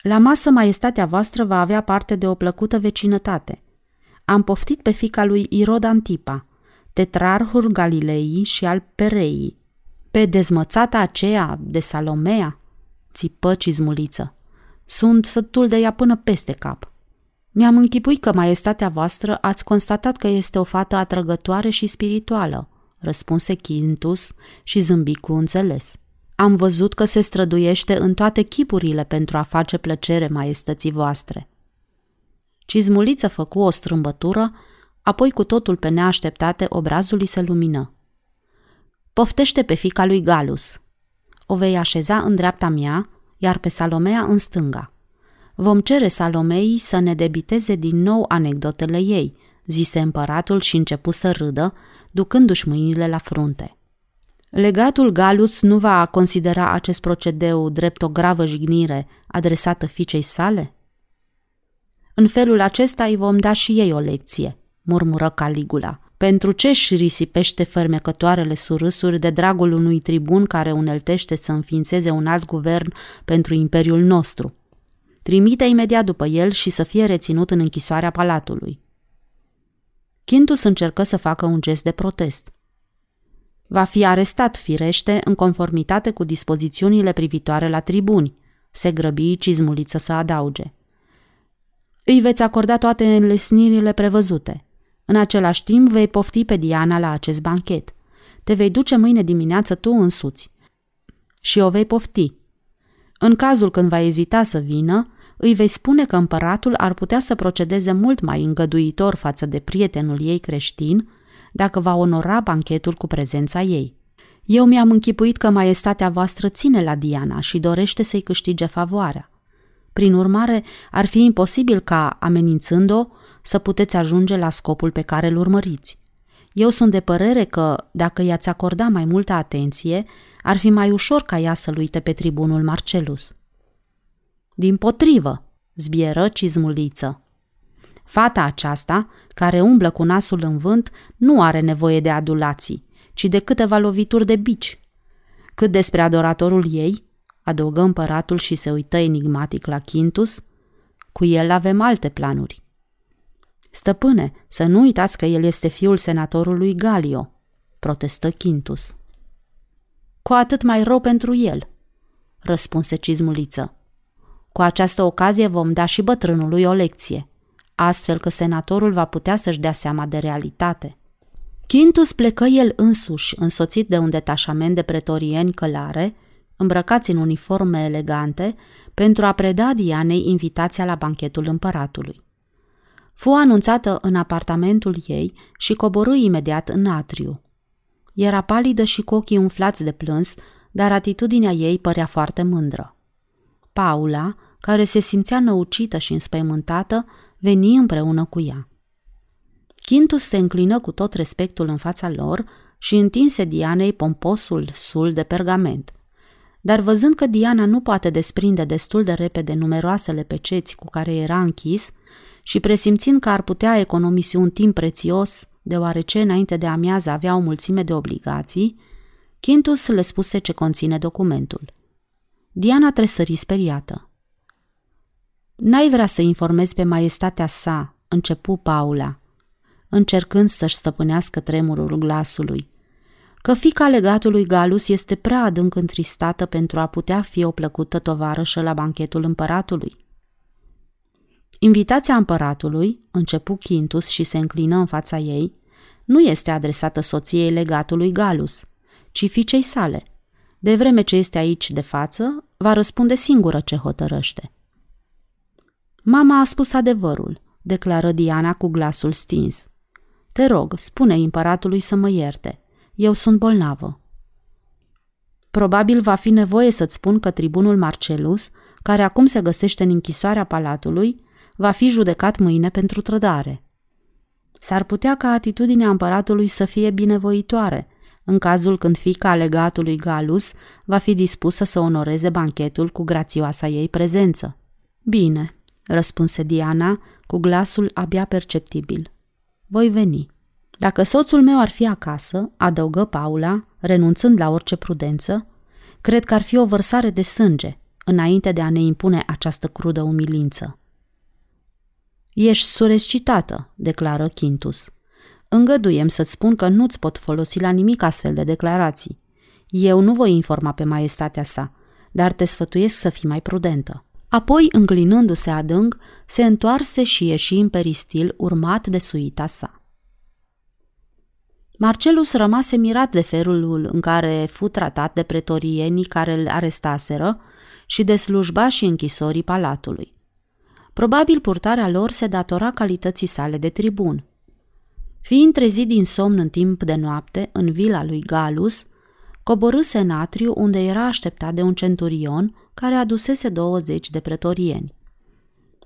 La masă, maestatea voastră va avea parte de o plăcută vecinătate. Am poftit pe fica lui Irod Antipa, tetrarhul Galilei și al Pereii, pe dezmățata aceea de Salomea, țipă cizmuliță. Sunt sătul de ea până peste cap. Mi-am închipuit că maestatea voastră ați constatat că este o fată atrăgătoare și spirituală, răspunse Quintus și zâmbi cu înțeles. Am văzut că se străduiește în toate chipurile pentru a face plăcere maestății voastre. Cizmuliță făcu o strâmbătură, apoi cu totul pe neașteptate obrazul îi se lumină. Poftește pe fica lui Galus. O vei așeza în dreapta mea iar pe Salomea în stânga. Vom cere Salomei să ne debiteze din nou anecdotele ei, zise împăratul și începu să râdă, ducându-și mâinile la frunte. Legatul Galus nu va considera acest procedeu drept o gravă jignire adresată fiicei sale? În felul acesta îi vom da și ei o lecție, murmură Caligula. Pentru ce își risipește fermecătoarele surâsuri de dragul unui tribun care uneltește să înființeze un alt guvern pentru imperiul nostru? Trimite imediat după el și să fie reținut în închisoarea palatului. Quintus încercă să facă un gest de protest. Va fi arestat, firește, în conformitate cu dispozițiunile privitoare la tribuni, se grăbi cizmuliță să adauge. Îi veți acorda toate înlesnirile prevăzute – în același timp vei pofti pe Diana la acest banchet. Te vei duce mâine dimineață tu însuți. Și o vei pofti. În cazul când va ezita să vină, îi vei spune că împăratul ar putea să procedeze mult mai îngăduitor față de prietenul ei creștin dacă va onora banchetul cu prezența ei. Eu mi-am închipuit că maestatea voastră ține la Diana și dorește să-i câștige favoarea. Prin urmare, ar fi imposibil ca, amenințând-o, să puteți ajunge la scopul pe care îl urmăriți. Eu sunt de părere că, dacă i-ați acorda mai multă atenție, ar fi mai ușor ca ea să-l uite pe tribunul Marcelus. Din potrivă, zbieră cizmuliță. Fata aceasta, care umblă cu nasul în vânt, nu are nevoie de adulații, ci de câteva lovituri de bici. Cât despre adoratorul ei, adăugă împăratul și se uită enigmatic la Quintus, cu el avem alte planuri. Stăpâne, să nu uitați că el este fiul senatorului Galio. protestă Quintus. Cu atât mai rău pentru el, răspunse cizmuliță. Cu această ocazie vom da și bătrânului o lecție, astfel că senatorul va putea să-și dea seama de realitate. Quintus plecă el însuși, însoțit de un detașament de pretorieni călare, îmbrăcați în uniforme elegante, pentru a preda Dianei invitația la banchetul împăratului. Fu anunțată în apartamentul ei și coborâ imediat în atriu. Era palidă și cu ochii umflați de plâns, dar atitudinea ei părea foarte mândră. Paula, care se simțea năucită și înspăimântată, veni împreună cu ea. Quintus se înclină cu tot respectul în fața lor și întinse Dianei pomposul sul de pergament. Dar văzând că Diana nu poate desprinde destul de repede numeroasele peceți cu care era închis și presimțind că ar putea economisi un timp prețios, deoarece înainte de amiază avea o mulțime de obligații, Quintus le spuse ce conține documentul. Diana tresări speriată. N-ai vrea să informezi pe maestatea sa, începu Paula, încercând să-și stăpânească tremurul glasului, că fica legatului Galus este prea adânc întristată pentru a putea fi o plăcută tovarășă la banchetul împăratului. Invitația împăratului, începu Quintus și se înclină în fața ei, nu este adresată soției legatului Galus, ci fiicei sale. De vreme ce este aici de față, va răspunde singură ce hotărăște. Mama a spus adevărul, declară Diana cu glasul stins. Te rog, spune împăratului să mă ierte. Eu sunt bolnavă. Probabil va fi nevoie să-ți spun că tribunul Marcelus, care acum se găsește în închisoarea palatului, va fi judecat mâine pentru trădare. S-ar putea ca atitudinea împăratului să fie binevoitoare, în cazul când fica legatului Galus va fi dispusă să onoreze banchetul cu grațioasa ei prezență. Bine, răspunse Diana cu glasul abia perceptibil. Voi veni. Dacă soțul meu ar fi acasă, adăugă Paula, renunțând la orice prudență, cred că ar fi o vărsare de sânge, înainte de a ne impune această crudă umilință. Ești surescitată, declară Quintus. Îngăduiem să-ți spun că nu-ți pot folosi la nimic astfel de declarații. Eu nu voi informa pe maestatea sa, dar te sfătuiesc să fii mai prudentă. Apoi, înclinându-se adânc, se întoarse și ieși în peristil urmat de suita sa. Marcelus rămase mirat de felul în care fu tratat de pretorienii care îl arestaseră și de slujbașii închisorii palatului. Probabil purtarea lor se datora calității sale de tribun. Fiind trezit din somn în timp de noapte, în vila lui Galus, coborâse în atriu unde era așteptat de un centurion care adusese 20 de pretorieni.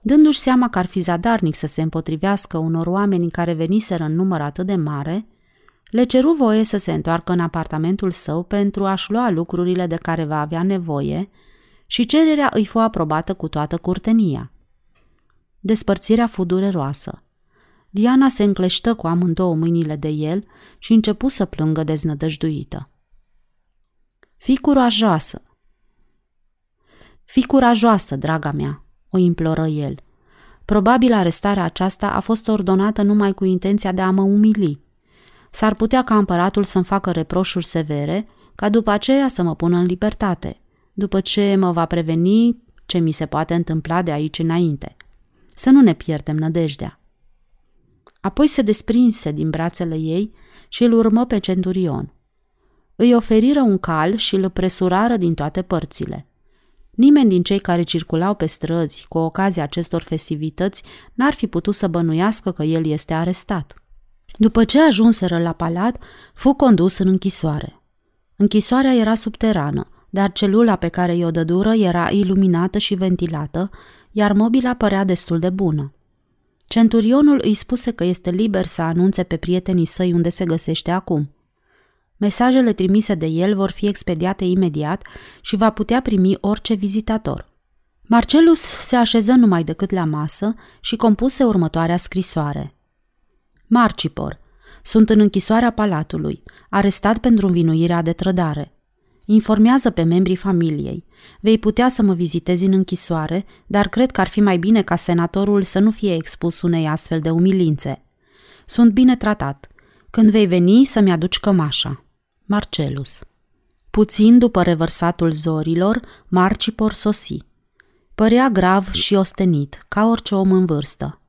Dându-și seama că ar fi zadarnic să se împotrivească unor oameni care veniseră în număr atât de mare, le ceru voie să se întoarcă în apartamentul său pentru a-și lua lucrurile de care va avea nevoie și cererea îi fu aprobată cu toată curtenia. Despărțirea fu dureroasă. Diana se încleștă cu amândouă mâinile de el și începu să plângă deznădăjduită. Fii curajoasă! Fii curajoasă, draga mea, o imploră el. Probabil arestarea aceasta a fost ordonată numai cu intenția de a mă umili. S-ar putea ca împăratul să-mi facă reproșuri severe, ca după aceea să mă pună în libertate, după ce mă va preveni ce mi se poate întâmpla de aici înainte. Să nu ne pierdem nădejdea. Apoi se desprinse din brațele ei și îl urmă pe centurion. Îi oferiră un cal și îl presurară din toate părțile. Nimeni din cei care circulau pe străzi cu ocazia acestor festivități n-ar fi putut să bănuiască că el este arestat. După ce ajunseră la palat, fu condus în închisoare. Închisoarea era subterană, dar celula pe care i-o dădură era iluminată și ventilată, iar mobila părea destul de bună. Centurionul îi spuse că este liber să anunțe pe prietenii săi unde se găsește acum. Mesajele trimise de el vor fi expediate imediat și va putea primi orice vizitator. Marcelus se așeză numai decât la masă și compuse următoarea scrisoare. Marcipor, sunt în închisoarea palatului, arestat pentru învinuirea de trădare. Informează pe membrii familiei. Vei putea să mă vizitezi în închisoare, dar cred că ar fi mai bine ca senatorul să nu fie expus unei astfel de umilințe. Sunt bine tratat. Când vei veni să-mi aduci cămașa. Marcelus. Puțin după revărsatul zorilor, Marcipor sosi. Părea grav și ostenit, ca orice om în vârstă.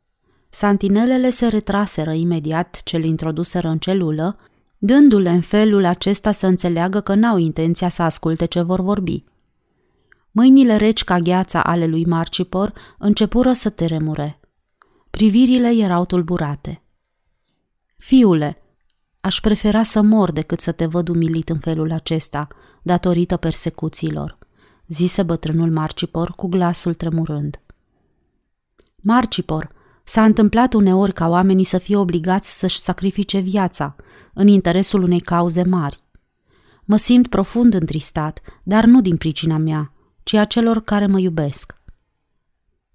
Santinelele se retraseră imediat ce l introduseră în celulă, dându-le în felul acesta să înțeleagă că n-au intenția să asculte ce vor vorbi. Mâinile reci ca gheața ale lui Marcipor începură să tremure. Privirile erau tulburate. Fiule, aș prefera să mor decât să te văd umilit în felul acesta, datorită persecuțiilor, zise bătrânul Marcipor cu glasul tremurând. Marcipor, s-a întâmplat uneori ca oamenii să fie obligați să-și sacrifice viața în interesul unei cauze mari. Mă simt profund întristat, dar nu din pricina mea, ci a celor care mă iubesc.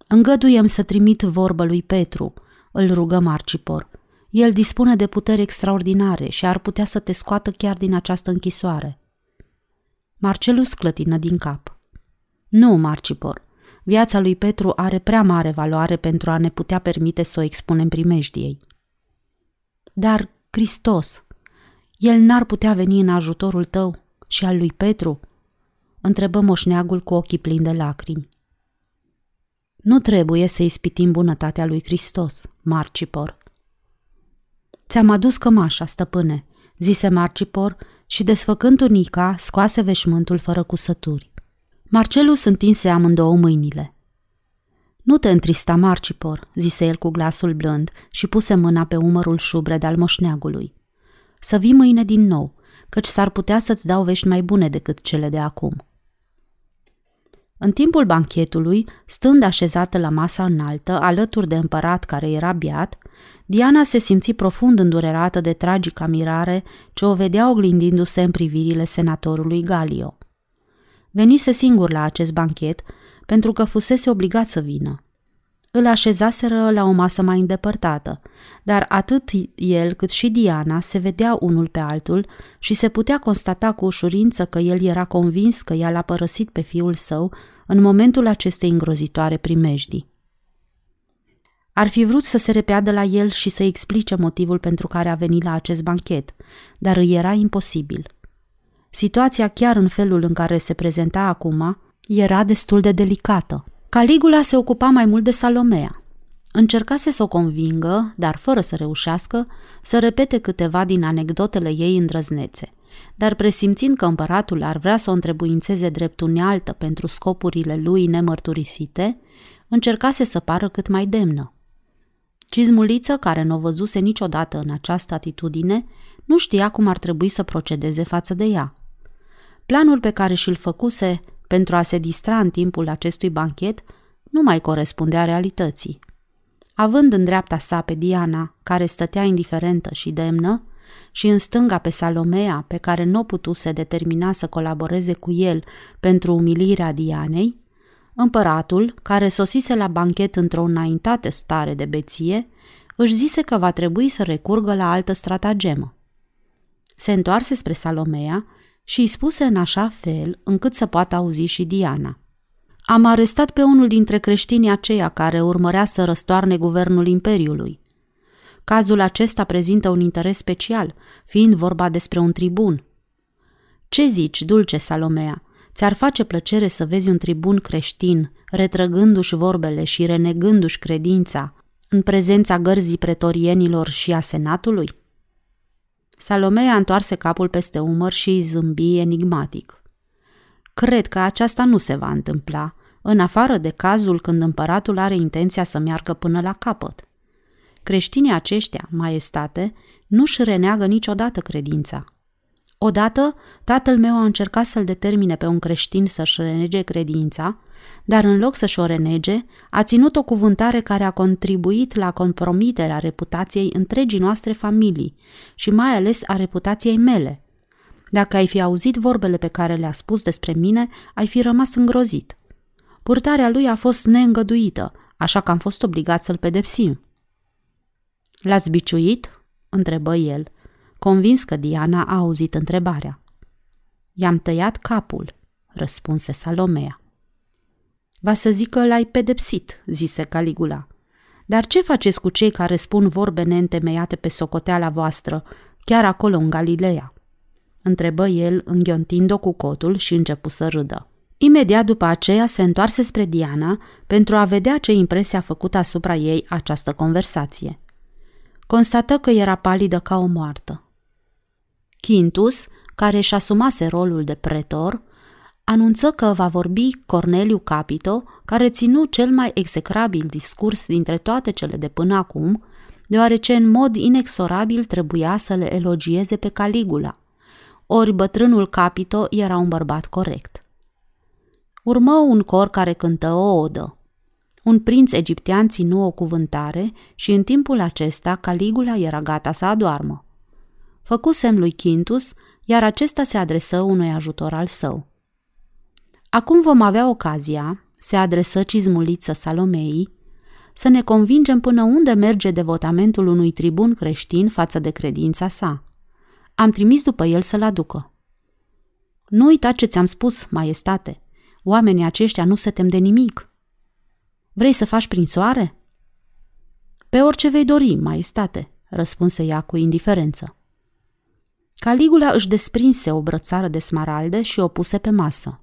Îngăduiem să trimit vorbă lui Petru, îl rugă Marcipor. El dispune de puteri extraordinare și ar putea să te scoată chiar din această închisoare. Marcelus clătină din cap. Nu, Marcipor, viața lui Petru are prea mare valoare pentru a ne putea permite să o expunem primejdiei. Dar, Hristos, el n-ar putea veni în ajutorul tău și al lui Petru? Întrebă moșneagul cu ochii plini de lacrimi. Nu trebuie să ispitim bunătatea lui Hristos, Marcipor. Ți-am adus cămașa, stăpâne, zise Marcipor și desfăcând tunica, scoase veșmântul fără cusături. Marcelus întinse amândouă mâinile. Nu te întrista, Marcipor, zise el cu glasul blând și puse mâna pe umărul șubred al moșneagului. Să vii mâine din nou, căci s-ar putea să-ți dau vești mai bune decât cele de acum. În timpul banchetului, stând așezată la masa înaltă, alături de împărat care era biat, Diana se simți profund îndurerată de tragica mirare ce o vedea oglindindu-se în privirile senatorului Galio. Venise singur la acest banchet pentru că fusese obligat să vină. Îl așezaseră la o masă mai îndepărtată, dar atât el cât și Diana se vedea unul pe altul și se putea constata cu ușurință că el era convins că ea l-a părăsit pe fiul său în momentul acestei îngrozitoare primejdii. Ar fi vrut să se repeadă la el și să explice motivul pentru care a venit la acest banchet, dar îi era imposibil. Situația, chiar în felul în care se prezenta acum, era destul de delicată. Caligula se ocupa mai mult de Salomea. Încercase să o convingă, dar fără să reușească, să repete câteva din anecdotele ei îndrăznețe. Dar presimțind că împăratul ar vrea să o întrebuințeze drept unealtă pentru scopurile lui nemărturisite, încercase să pară cât mai demnă. Cizmuliță, care nu o văzuse niciodată în această atitudine, nu știa cum ar trebui să procedeze față de ea. Planul pe care și-l făcuse pentru a se distra în timpul acestui banchet nu mai corespundea realității. Având în dreapta sa pe Diana, care stătea indiferentă și demnă, și în stânga pe Salomea, pe care nu putuse determina să colaboreze cu el pentru umilirea Dianei, împăratul, care sosise la banchet într-o înaintate stare de beție, își zise că va trebui să recurgă la altă stratagemă. Se întoarse spre Salomea și îi spuse în așa fel încât să poată auzi și Diana. Am arestat pe unul dintre creștinii aceia care urmărea să răstoarne guvernul Imperiului. Cazul acesta prezintă un interes special, fiind vorba despre un tribun. Ce zici, dulce Salomea? Ți-ar face plăcere să vezi un tribun creștin, retrăgându-și vorbele și renegându-și credința, în prezența gărzii pretorienilor și a senatului? Salomea întoarse capul peste umăr și îi zâmbi enigmatic. Cred că aceasta nu se va întâmpla, în afară de cazul când împăratul are intenția să meargă până la capăt. Creștinii aceștia, maestate, nu-și reneagă niciodată credința. Odată, tatăl meu a încercat să-l determine pe un creștin să-și renege credința, dar în loc să-și o renege, a ținut o cuvântare care a contribuit la compromiterea reputației întregii noastre familii și mai ales a reputației mele. Dacă ai fi auzit vorbele pe care le-a spus despre mine, ai fi rămas îngrozit. Purtarea lui a fost neîngăduită, așa că am fost obligat să-l pedepsim. L-ați biciuit?" întrebă el, convins că Diana a auzit întrebarea. I-am tăiat capul, răspunse Salomea. Va să zic că l-ai pedepsit, zise Caligula. Dar ce faceți cu cei care spun vorbe neîntemeiate pe socoteala voastră, chiar acolo în Galileea? Întrebă el, înghiontind-o cu cotul și începu să râdă. Imediat după aceea se întoarse spre Diana pentru a vedea ce impresie a făcut asupra ei această conversație. Constată că era palidă ca o moartă. Quintus, care își asumase rolul de pretor, anunță că va vorbi Corneliu Capito, care ținu cel mai execrabil discurs dintre toate cele de până acum, deoarece în mod inexorabil trebuia să le elogieze pe Caligula. Ori bătrânul Capito era un bărbat corect. Urmă un cor care cântă o odă. Un prinț egiptean ținu o cuvântare și în timpul acesta Caligula era gata să adoarmă. Făcu semn lui Quintus, iar acesta se adresă unui ajutor al său. Acum vom avea ocazia, se adresă cizmuliță Salomei, să ne convingem până unde merge devotamentul unui tribun creștin față de credința sa. Am trimis după el să-l aducă. Nu uita ce ți-am spus, maestate. Oamenii aceștia nu se tem de nimic. Vrei să faci prin soare? Pe orice vei dori, maestate, răspunse ea cu indiferență. Caligula își desprinse o brățară de smaralde și o puse pe masă.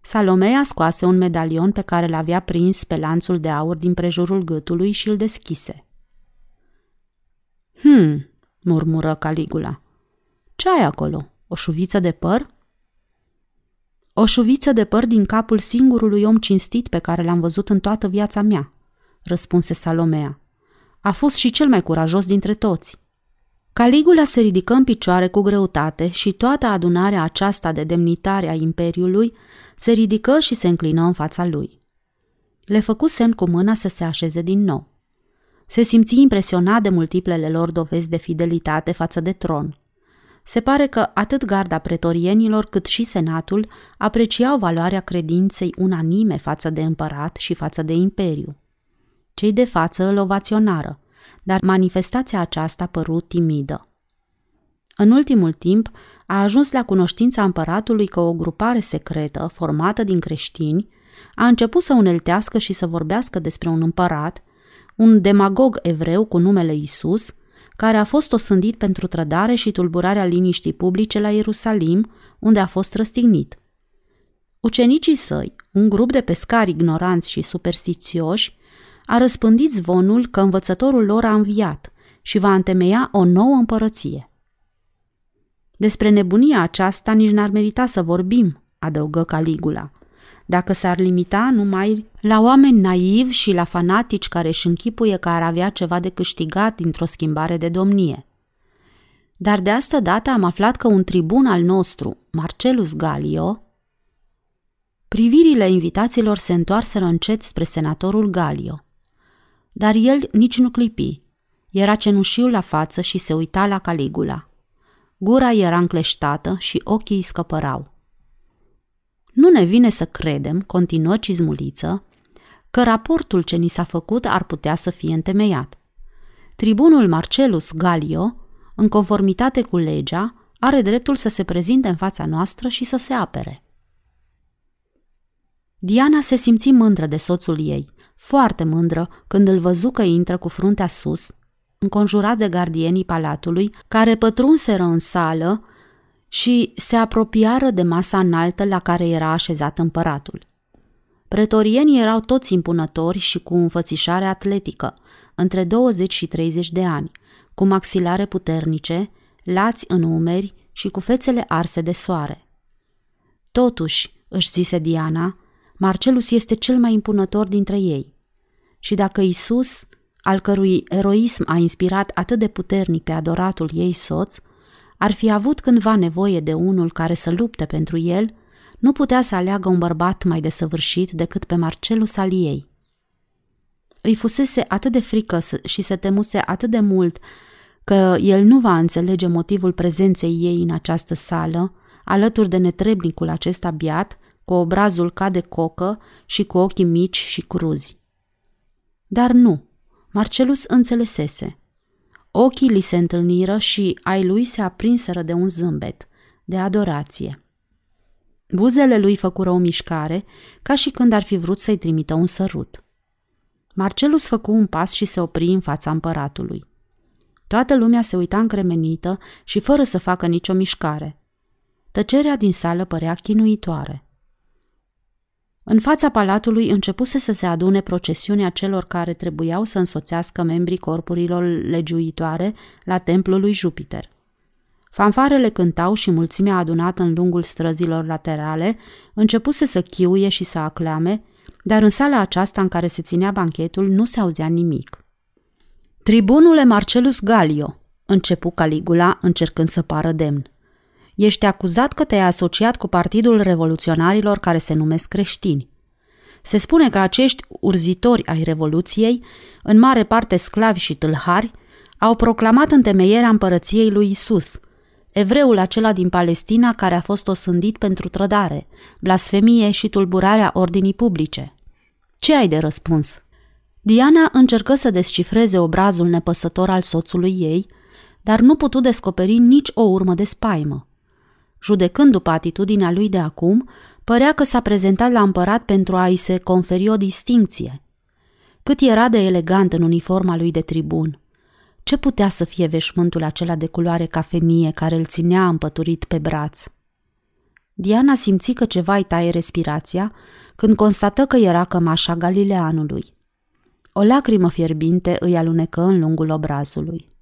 Salomea scoase un medalion pe care l-avea prins pe lanțul de aur din prejurul gâtului și îl deschise. Hmm, murmură Caligula. Ce ai acolo? O șuviță de păr? O șuviță de păr din capul singurului om cinstit pe care l-am văzut în toată viața mea, răspunse Salomea. A fost și cel mai curajos dintre toți. Caligula se ridică în picioare cu greutate și toată adunarea aceasta de demnitare a Imperiului se ridică și se înclină în fața lui. Le făcu semn cu mâna să se așeze din nou. Se simți impresionat de multiplele lor dovezi de fidelitate față de tron. Se pare că atât garda pretorienilor cât și senatul apreciau valoarea credinței unanime față de împărat și față de imperiu. Cei de față îl ovaționară, dar manifestația aceasta a părut timidă. În ultimul timp, a ajuns la cunoștința împăratului că o grupare secretă, formată din creștini, a început să uneltească și să vorbească despre un împărat, un demagog evreu cu numele Isus, care a fost osândit pentru trădare și tulburarea liniștii publice la Ierusalim, unde a fost răstignit. Ucenicii săi, un grup de pescari ignoranți și superstițioși, a răspândit zvonul că învățătorul lor a înviat și va întemeia o nouă împărăție. Despre nebunia aceasta nici n-ar merita să vorbim, adăugă Caligula, dacă s-ar limita numai la oameni naivi și la fanatici care își închipuie că ar avea ceva de câștigat dintr-o schimbare de domnie. Dar de asta dată am aflat că un tribun al nostru, Marcelus Galio, Privirile invitaților se întoarseră încet spre senatorul Galio. Dar el nici nu clipi. Era cenușiu la față și se uita la Caligula. Gura era încleștată și ochii îi scăpărau. Nu ne vine să credem, continuă cizmuliță, că raportul ce ni s-a făcut ar putea să fie întemeiat. Tribunul Marcelus Galio, în conformitate cu legea, are dreptul să se prezinte în fața noastră și să se apere. Diana se simți mândră de soțul ei, foarte mândră când îl văzu că intră cu fruntea sus, înconjurat de gardienii palatului, care pătrunseră în sală și se apropiară de masa înaltă la care era așezat împăratul. Pretorienii erau toți impunători și cu înfățișare atletică, între 20 și 30 de ani, cu maxilare puternice, lați în umeri și cu fețele arse de soare. Totuși, își zise Diana, Marcelus este cel mai impunător dintre ei. Și dacă Isus, al cărui eroism a inspirat atât de puternic pe adoratul ei soț, ar fi avut cândva nevoie de unul care să lupte pentru el, nu putea să aleagă un bărbat mai desăvârșit decât pe Marcelus al ei. Îi fusese atât de frică și se temuse atât de mult că el nu va înțelege motivul prezenței ei în această sală, alături de netrebnicul acesta biat, cu obrazul ca de cocă și cu ochii mici și cruzi. Dar nu, Marcelus înțelesese. Ochii li se întâlniră și ai lui se aprinseră de un zâmbet, de adorație. Buzele lui făcură o mișcare, ca și când ar fi vrut să-i trimită un sărut. Marcelus făcu un pas și se opri în fața împăratului. Toată lumea se uita încremenită și fără să facă nicio mișcare. Tăcerea din sală părea chinuitoare. În fața palatului începuse să se adune procesiunea celor care trebuiau să însoțească membrii corpurilor legiuitoare la templul lui Jupiter. Fanfarele cântau și mulțimea adunată în lungul străzilor laterale începuse să chiuie și să aclame, dar în sala aceasta în care se ținea banchetul nu se auzea nimic. Tribunule Marcelus Galio, începu Caligula încercând să pară demn. Ești acuzat că te-ai asociat cu partidul revoluționarilor care se numesc creștini. Se spune că acești urzitori ai Revoluției, în mare parte sclavi și tâlhari, au proclamat întemeierea împărăției lui Isus, evreul acela din Palestina care a fost osândit pentru trădare, blasfemie și tulburarea ordinii publice. Ce ai de răspuns? Diana încercă să descifreze obrazul nepăsător al soțului ei, dar nu putu descoperi nici o urmă de spaimă. Judecând după atitudinea lui de acum, părea că s-a prezentat la împărat pentru a-i se conferi o distinție. Cât era de elegant în uniforma lui de tribun. Ce putea să fie veșmântul acela de culoare cafenie care îl ținea împăturit pe braț? Diana simți că ceva îi taie respirația când constată că era cămașa Galileanului. O lacrimă fierbinte îi alunecă în lungul obrazului.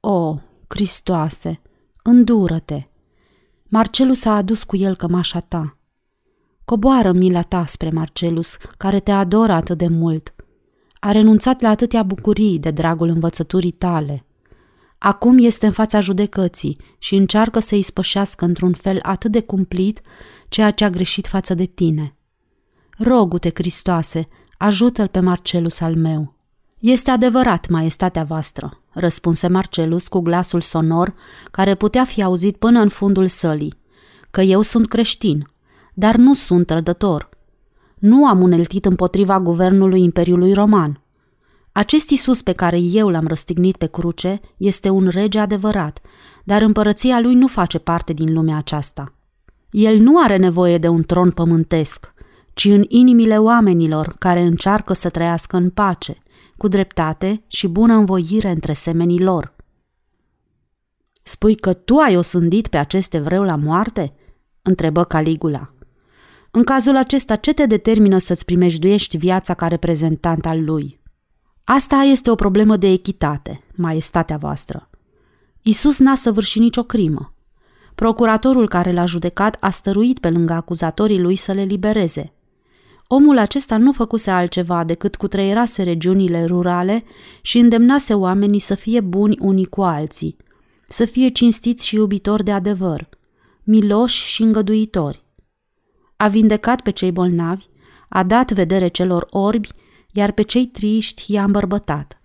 O, Cristoase, îndură-te! Marcelus a adus cu el cămașa ta. Coboară mila ta spre Marcelus, care te adoră atât de mult. A renunțat la atâtea bucurii de dragul învățăturii tale. Acum este în fața judecății și încearcă să îi spășească într-un fel atât de cumplit ceea ce a greșit față de tine. Rogu-te, Cristoase, ajută-l pe Marcelus al meu. Este adevărat, maestatea voastră, răspunse Marcelus cu glasul sonor care putea fi auzit până în fundul sălii, că eu sunt creștin, dar nu sunt trădător. Nu am uneltit împotriva guvernului Imperiului Roman. Acest Isus pe care eu l-am răstignit pe cruce este un rege adevărat, dar împărăția lui nu face parte din lumea aceasta. El nu are nevoie de un tron pământesc, ci în inimile oamenilor care încearcă să trăiască în pace, cu dreptate și bună învoire între semenii lor. Spui că tu ai osândit pe acest evreu la moarte? întrebă Caligula. În cazul acesta, ce te determină să-ți primejduiești viața ca reprezentant al lui? Asta este o problemă de echitate, maestatea voastră. Isus n-a săvârșit nicio crimă. Procuratorul care l-a judecat a stăruit pe lângă acuzatorii lui să le libereze – Omul acesta nu făcuse altceva decât cutreierase regiunile rurale și îndemnase oamenii să fie buni unii cu alții, să fie cinstiți și iubitori de adevăr, miloși și îngăduitori. A vindecat pe cei bolnavi, a dat vedere celor orbi, iar pe cei triști i-a îmbărbătat.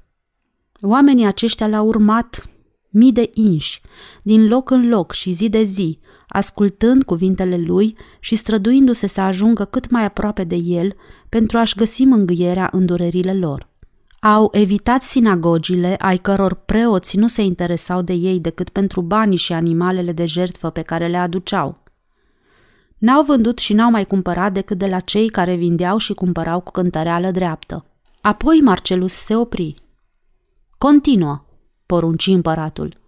Oamenii aceștia l-au urmat mii de inși, din loc în loc și zi de zi, ascultând cuvintele lui și străduindu-se să ajungă cât mai aproape de el pentru a-și găsi mângâierea în durerile lor. Au evitat sinagogile, ai căror preoți nu se interesau de ei decât pentru banii și animalele de jertfă pe care le aduceau. N-au vândut și n-au mai cumpărat decât de la cei care vindeau și cumpărau cu cântăreală dreaptă. Apoi Marcelus se opri. Continuă, porunci împăratul.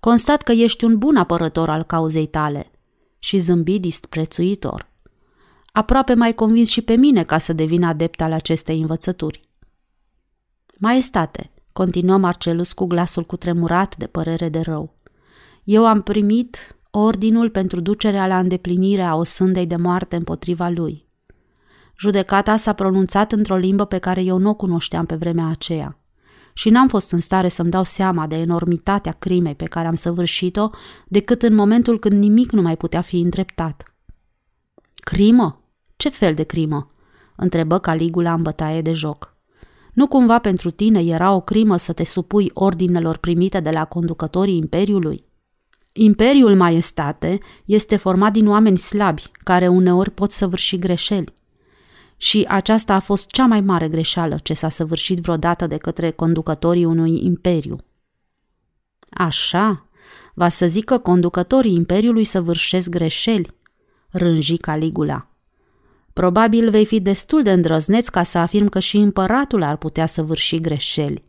Constat că ești un bun apărător al cauzei tale. Și zâmbi disprețuitor. Aproape mai convins și pe mine ca să devin adept al acestei învățături. Maestate, continuă Marcelus cu glasul cutremurat de părere de rău. Eu am primit ordinul pentru ducerea la îndeplinire a osândei de moarte împotriva lui. Judecata s-a pronunțat într-o limbă pe care eu nu o cunoșteam pe vremea aceea și n-am fost în stare să-mi dau seama de enormitatea crimei pe care am săvârșit-o decât în momentul când nimic nu mai putea fi îndreptat. Crimă? Ce fel de crimă? întrebă Caligula în bătaie de joc. Nu cumva pentru tine era o crimă să te supui ordinelor primite de la conducătorii Imperiului? Imperiul Maestate este format din oameni slabi, care uneori pot săvârși greșeli și aceasta a fost cea mai mare greșeală ce s-a săvârșit vreodată de către conducătorii unui imperiu. Așa, va să zic că conducătorii imperiului săvârșesc greșeli, rânji Caligula. Probabil vei fi destul de îndrăzneț ca să afirm că și împăratul ar putea săvârși greșeli.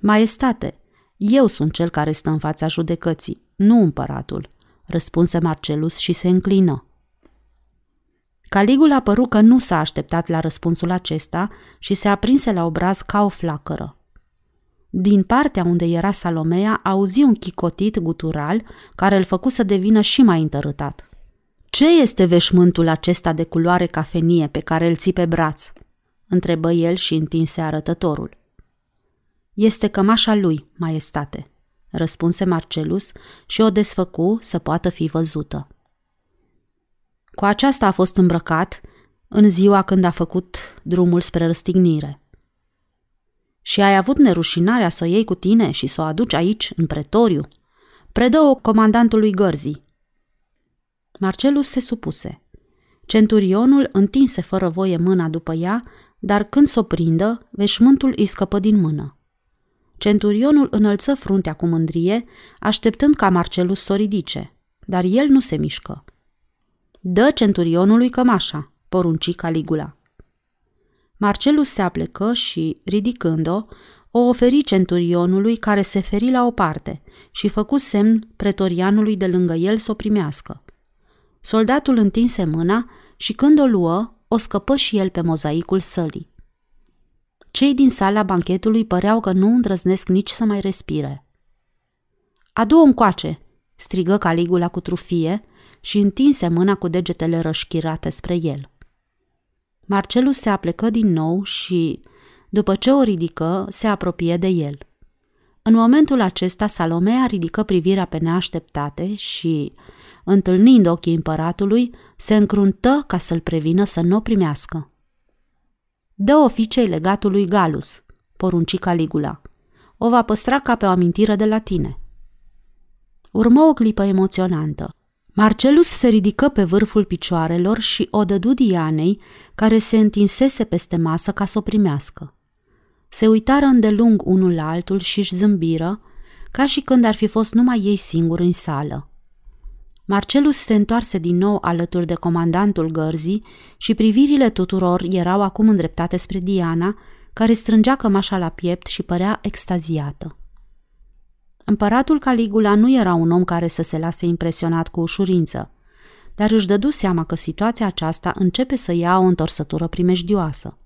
Maestate, eu sunt cel care stă în fața judecății, nu împăratul, răspunse Marcelus și se înclină. Caligula păru că nu s-a așteptat la răspunsul acesta și se aprinse la obraz ca o flacără. Din partea unde era Salomea, auzi un chicotit gutural care îl făcu să devină și mai întărâtat. Ce este veșmântul acesta de culoare cafenie pe care îl ții pe braț?" întrebă el și întinse arătătorul. Este cămașa lui, maestate, răspunse Marcelus și o desfăcu să poată fi văzută. Cu aceasta a fost îmbrăcat în ziua când a făcut drumul spre răstignire. Și ai avut nerușinarea să o iei cu tine și să o aduci aici, în pretoriu? Predă-o comandantului gărzii. Marcelus se supuse. Centurionul întinse fără voie mâna după ea, dar când s-o prindă, veșmântul îi scăpă din mână. Centurionul înălță fruntea cu mândrie, așteptând ca Marcelus să o ridice, dar el nu se mișcă. Dă centurionului cămașa, porunci Caligula. Marcelus se aplecă și, ridicând-o, o oferi centurionului care se feri la o parte și făcu semn pretorianului de lângă el să o primească. Soldatul întinse mâna și când o luă, o scăpă și el pe mozaicul sălii. Cei din sala banchetului păreau că nu îndrăznesc nici să mai respire. Adu-o încoace!" strigă Caligula cu trufie și întinse mâna cu degetele rășchirate spre el. Marcelus se aplecă din nou și, după ce o ridică, se apropie de el. În momentul acesta, Salomea ridică privirea pe neașteptate și, întâlnind ochii împăratului, se încruntă ca să-l prevină să nu o primească. Dă oficiei legatului Galus, porunci Caligula. O va păstra ca pe o amintire de la tine. Urmă o clipă emoționantă. Marcelus se ridică pe vârful picioarelor și o dădu Dianei, care se întinsese peste masă ca să o primească. Se uitară îndelung unul la altul și își zâmbiră, ca și când ar fi fost numai ei singuri în sală. Marcelus se întoarse din nou alături de comandantul gărzii și privirile tuturor erau acum îndreptate spre Diana, care strângea cămașa la piept și părea extaziată. Împăratul Caligula nu era un om care să se lase impresionat cu ușurință, dar își dădu seama că situația aceasta începe să ia o întorsătură primejdioasă.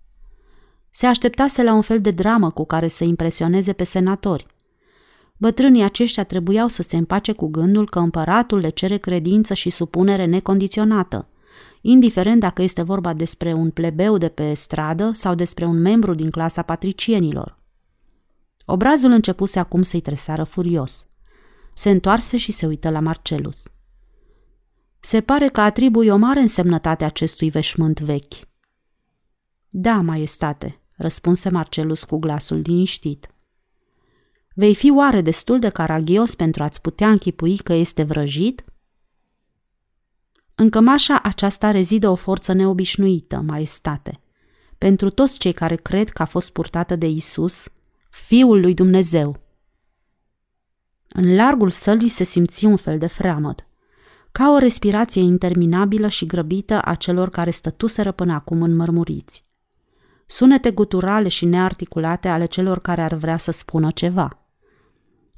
Se așteptase la un fel de dramă cu care să impresioneze pe senatori. Bătrânii aceștia trebuiau să se împace cu gândul că împăratul le cere credință și supunere necondiționată, indiferent dacă este vorba despre un plebeu de pe stradă sau despre un membru din clasa patricienilor. Obrazul începuse acum să-i tresară furios. Se întoarse și se uită la Marcelus. Se pare că atribui o mare însemnătate acestui veșmânt vechi. Da, maestate, răspunse Marcelus cu glasul liniștit. Vei fi oare destul de caragios pentru a-ți putea închipui că este vrăjit? În cămașa aceasta rezidă o forță neobișnuită, maestate. Pentru toți cei care cred că a fost purtată de Isus, Fiul lui Dumnezeu. În largul sălii se simți un fel de freamăt, ca o respirație interminabilă și grăbită a celor care stătuseră până acum înmărmuriți. Sunete guturale și nearticulate ale celor care ar vrea să spună ceva –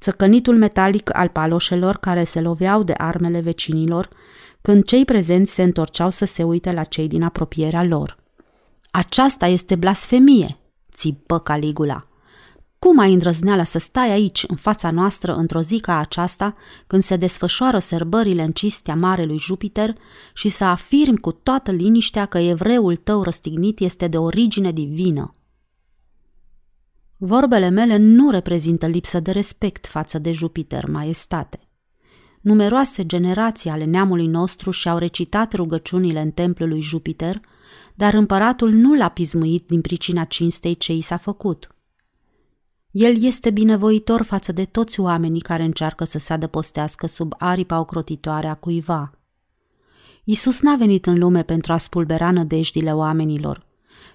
țăcănitul metalic al paloșelor care se loveau de armele vecinilor, când cei prezenți se întorceau să se uite la cei din apropierea lor. Aceasta este blasfemie, țipă Caligula. Cum ai îndrăzneala să stai aici, în fața noastră, într-o zi ca aceasta, când se desfășoară sărbările în cistea Marelui Jupiter și să afirmi cu toată liniștea că evreul tău răstignit este de origine divină? Vorbele mele nu reprezintă lipsă de respect față de Jupiter, maestate. Numeroase generații ale neamului nostru și-au recitat rugăciunile în templul lui Jupiter, dar împăratul nu l-a pismuit din pricina cinstei ce i s-a făcut. El este binevoitor față de toți oamenii care încearcă să se adăpostească sub aripa ocrotitoare a cuiva. Isus n-a venit în lume pentru a spulbera nădejdile oamenilor,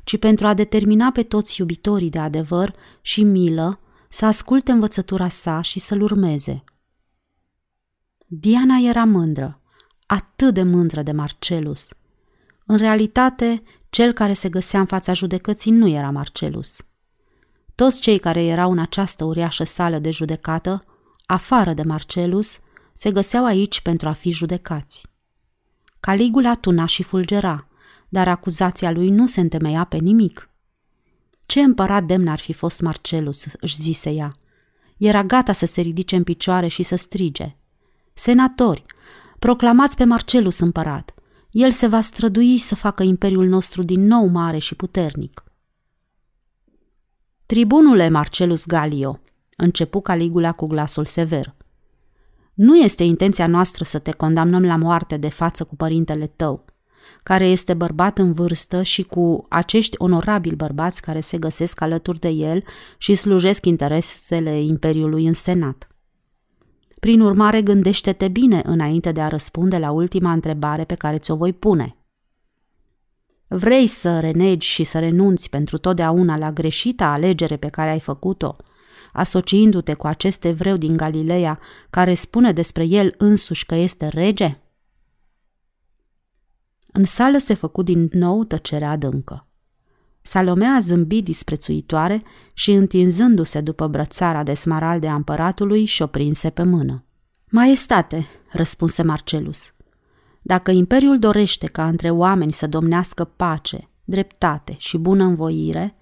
ci pentru a determina pe toți iubitorii de adevăr și milă să asculte învățătura sa și să-l urmeze. Diana era mândră, atât de mândră de Marcelus. În realitate, cel care se găsea în fața judecății nu era Marcelus – Toți cei care erau în această uriașă sală de judecată, afară de Marcelus, se găseau aici pentru a fi judecați. Caligula tuna și fulgera, dar acuzația lui nu se întemeia pe nimic. Ce împărat demn ar fi fost Marcelus, își zise ea. Era gata să se ridice în picioare și să strige. Senatori, proclamați pe Marcelus împărat. El se va strădui să facă imperiul nostru din nou mare și puternic. Tribunule Marcelus Galio, începu Caligula cu glasul sever. Nu este intenția noastră să te condamnăm la moarte de față cu părintele tău, care este bărbat în vârstă și cu acești onorabili bărbați care se găsesc alături de el și slujesc interesele Imperiului în Senat. Prin urmare, gândește-te bine înainte de a răspunde la ultima întrebare pe care ți-o voi pune. Vrei să renegi și să renunți pentru totdeauna la greșita alegere pe care ai făcut-o, asociindu-te cu acest evreu din Galileea care spune despre el însuși că este rege? În sală se făcu din nou tăcere adâncă. Salomea zâmbi disprețuitoare și, întinzându-se după brățara de smaralde a împăratului, și-o prinse pe mână. Maestate, răspunse Marcelus, dacă imperiul dorește ca între oameni să domnească pace, dreptate și bună învoire,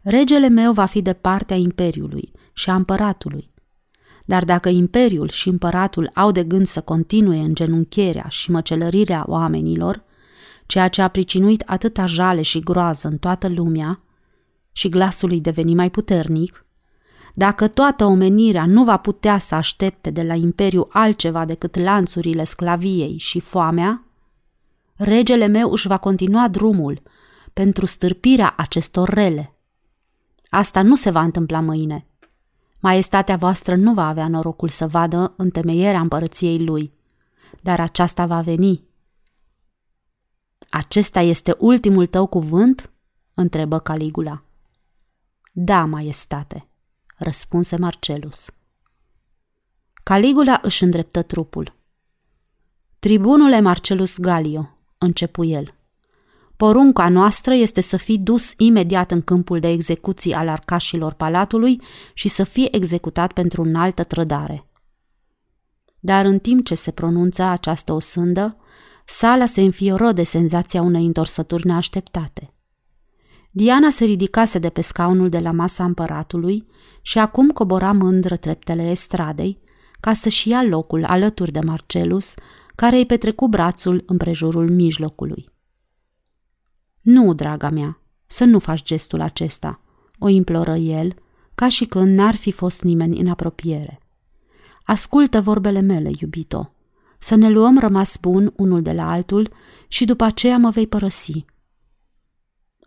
regele meu va fi de partea imperiului și a împăratului. Dar dacă imperiul și împăratul au de gând să continue în genunchierea și măcelărirea oamenilor, ceea ce a pricinuit atâta jale și groază în toată lumea, și glasul îi deveni mai puternic, dacă toată omenirea nu va putea să aștepte de la imperiu altceva decât lanțurile sclaviei și foamea, regele meu își va continua drumul pentru stârpirea acestor rele. Asta nu se va întâmpla mâine. Maestatea voastră nu va avea norocul să vadă întemeierea împărăției lui, dar aceasta va veni acesta este ultimul tău cuvânt? întrebă Caligula. Da, maestate, răspunse Marcelus. Caligula își îndreptă trupul. Tribunule Marcelus Galio, începu el, porunca noastră este să fii dus imediat în câmpul de execuții al arcașilor palatului și să fie executat pentru înaltă trădare. Dar în timp ce se pronunța această osândă, Sala se înfioră de senzația unei întorsături neașteptate. Diana se ridicase de pe scaunul de la masa împăratului și acum cobora mândră treptele estradei ca să-și ia locul alături de Marcelus, care îi petrecu brațul împrejurul mijlocului. Nu, draga mea, să nu faci gestul acesta, o imploră el, ca și când n-ar fi fost nimeni în apropiere. Ascultă vorbele mele, iubito, să ne luăm rămas bun unul de la altul și după aceea mă vei părăsi.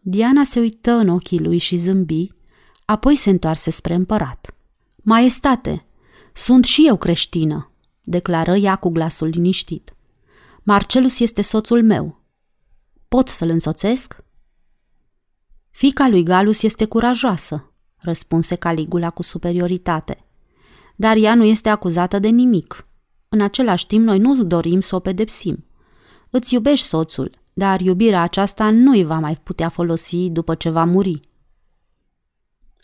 Diana se uită în ochii lui și zâmbi, apoi se întoarse spre împărat. Maestate, sunt și eu creștină, declară ea cu glasul liniștit. Marcelus este soțul meu. Pot să-l însoțesc? Fica lui Galus este curajoasă, răspunse Caligula cu superioritate. Dar ea nu este acuzată de nimic. În același timp, noi nu dorim să o pedepsim. Îți iubești soțul, dar iubirea aceasta nu îi va mai putea folosi după ce va muri.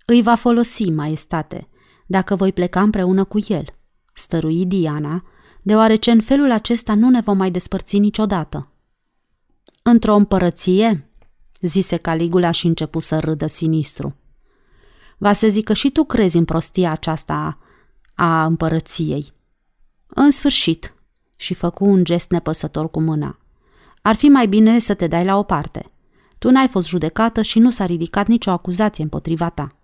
Îi va folosi, maestate, dacă voi pleca împreună cu el, stărui Diana, deoarece în felul acesta nu ne vom mai despărți niciodată. Într-o împărăție? zise Caligula și începu să râdă sinistru. Va să zic că și tu crezi în prostia aceasta a împărăției. În sfârșit, și făcu un gest nepăsător cu mâna. Ar fi mai bine să te dai la o parte. Tu n-ai fost judecată și nu s-a ridicat nicio acuzație împotriva ta.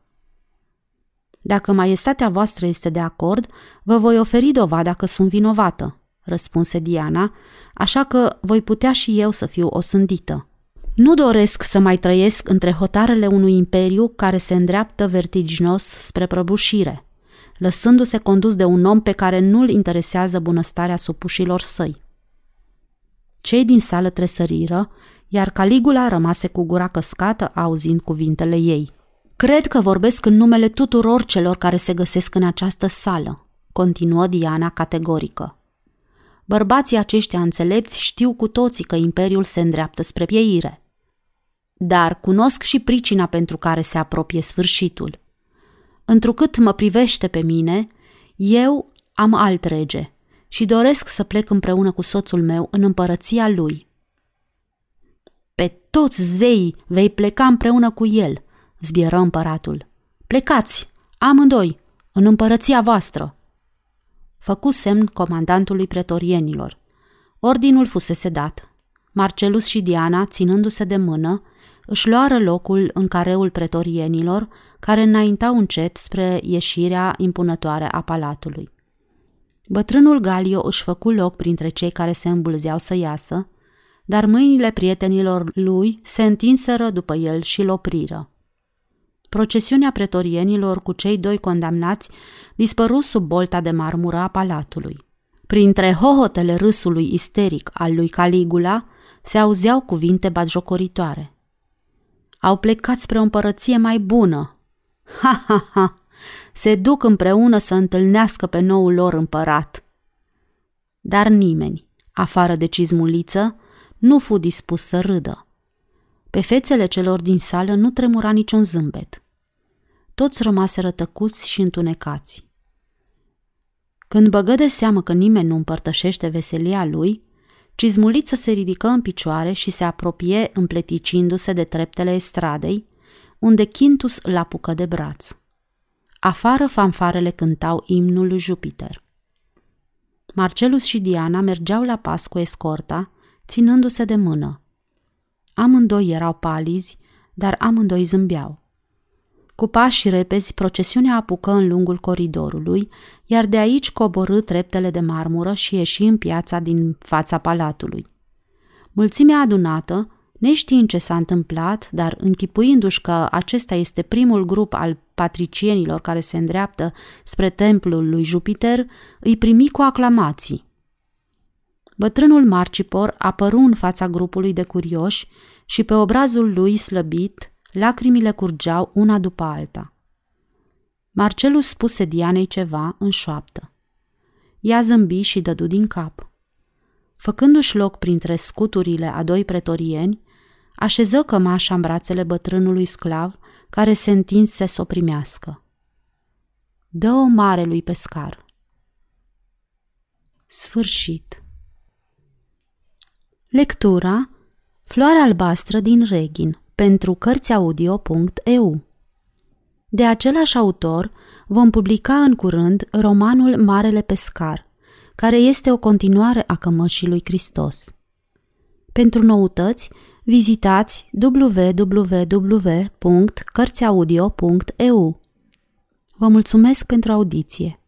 Dacă maiestatea voastră este de acord, vă voi oferi dovada că sunt vinovată, răspunse Diana, așa că voi putea și eu să fiu osândită. Nu doresc să mai trăiesc între hotarele unui imperiu care se îndreaptă vertiginos spre prăbușire lăsându-se condus de un om pe care nu-l interesează bunăstarea supușilor săi. Cei din sală tresăriră, iar Caligula rămase cu gura căscată auzind cuvintele ei. Cred că vorbesc în numele tuturor celor care se găsesc în această sală, continuă Diana categorică. Bărbații aceștia înțelepți știu cu toții că imperiul se îndreaptă spre pieire. Dar cunosc și pricina pentru care se apropie sfârșitul – Întrucât mă privește pe mine, eu am alt rege și doresc să plec împreună cu soțul meu în împărăția lui. Pe toți zei vei pleca împreună cu el, zbieră împăratul. Plecați, amândoi, în împărăția voastră. Făcu semn comandantului pretorienilor. Ordinul fusese dat. Marcelus și Diana, ținându-se de mână, își luară locul în careul pretorienilor, care înaintau încet spre ieșirea impunătoare a palatului. Bătrânul Galio își făcu loc printre cei care se îmbulzeau să iasă, dar mâinile prietenilor lui se întinseră după el și-l opriră. Procesiunea pretorienilor cu cei doi condamnați dispăru sub bolta de marmură a palatului. Printre hohotele râsului isteric al lui Caligula se auzeau cuvinte batjocoritoare. Au plecat spre o împărăție mai bună. Ha, ha, ha! Se duc împreună să întâlnească pe noul lor împărat. Dar nimeni, afară de cizmuliță, nu fu dispus să râdă. Pe fețele celor din sală nu tremura niciun zâmbet. Toți rămaseră tăcuți și întunecați. Când băgă de seamă că nimeni nu împărtășește veselia lui, Cizmuliță se ridică în picioare și se apropie împleticindu-se de treptele estradei, unde Quintus îl apucă de braț. Afară fanfarele cântau imnul lui Jupiter. Marcelus și Diana mergeau la pas cu escorta, ținându-se de mână. Amândoi erau palizi, dar amândoi zâmbeau. Cu pași repezi, procesiunea apucă în lungul coridorului, iar de aici coborâ treptele de marmură și ieși în piața din fața palatului. Mulțimea adunată, neștiind ce s-a întâmplat, dar închipuindu-și că acesta este primul grup al patricienilor care se îndreaptă spre templul lui Jupiter, îi primi cu aclamații. Bătrânul Marcipor apăru în fața grupului de curioși și pe obrazul lui slăbit Lacrimile curgeau una după alta. Marcelus spuse Dianei ceva în șoaptă. Ea zâmbi și dădu din cap. Făcându-și loc printre scuturile a doi pretorieni, așeză cămașa în brațele bătrânului sclav care se întinse să o primească. Dă-o mare lui pescar. Sfârșit. Lectura Floarea albastră din Reghin pentru Cărțiaudio.eu. De același autor vom publica în curând romanul Marele Pescar, care este o continuare a Cămășii lui Hristos. Pentru noutăți, vizitați www.cărțiaudio.eu. Vă mulțumesc pentru audiție!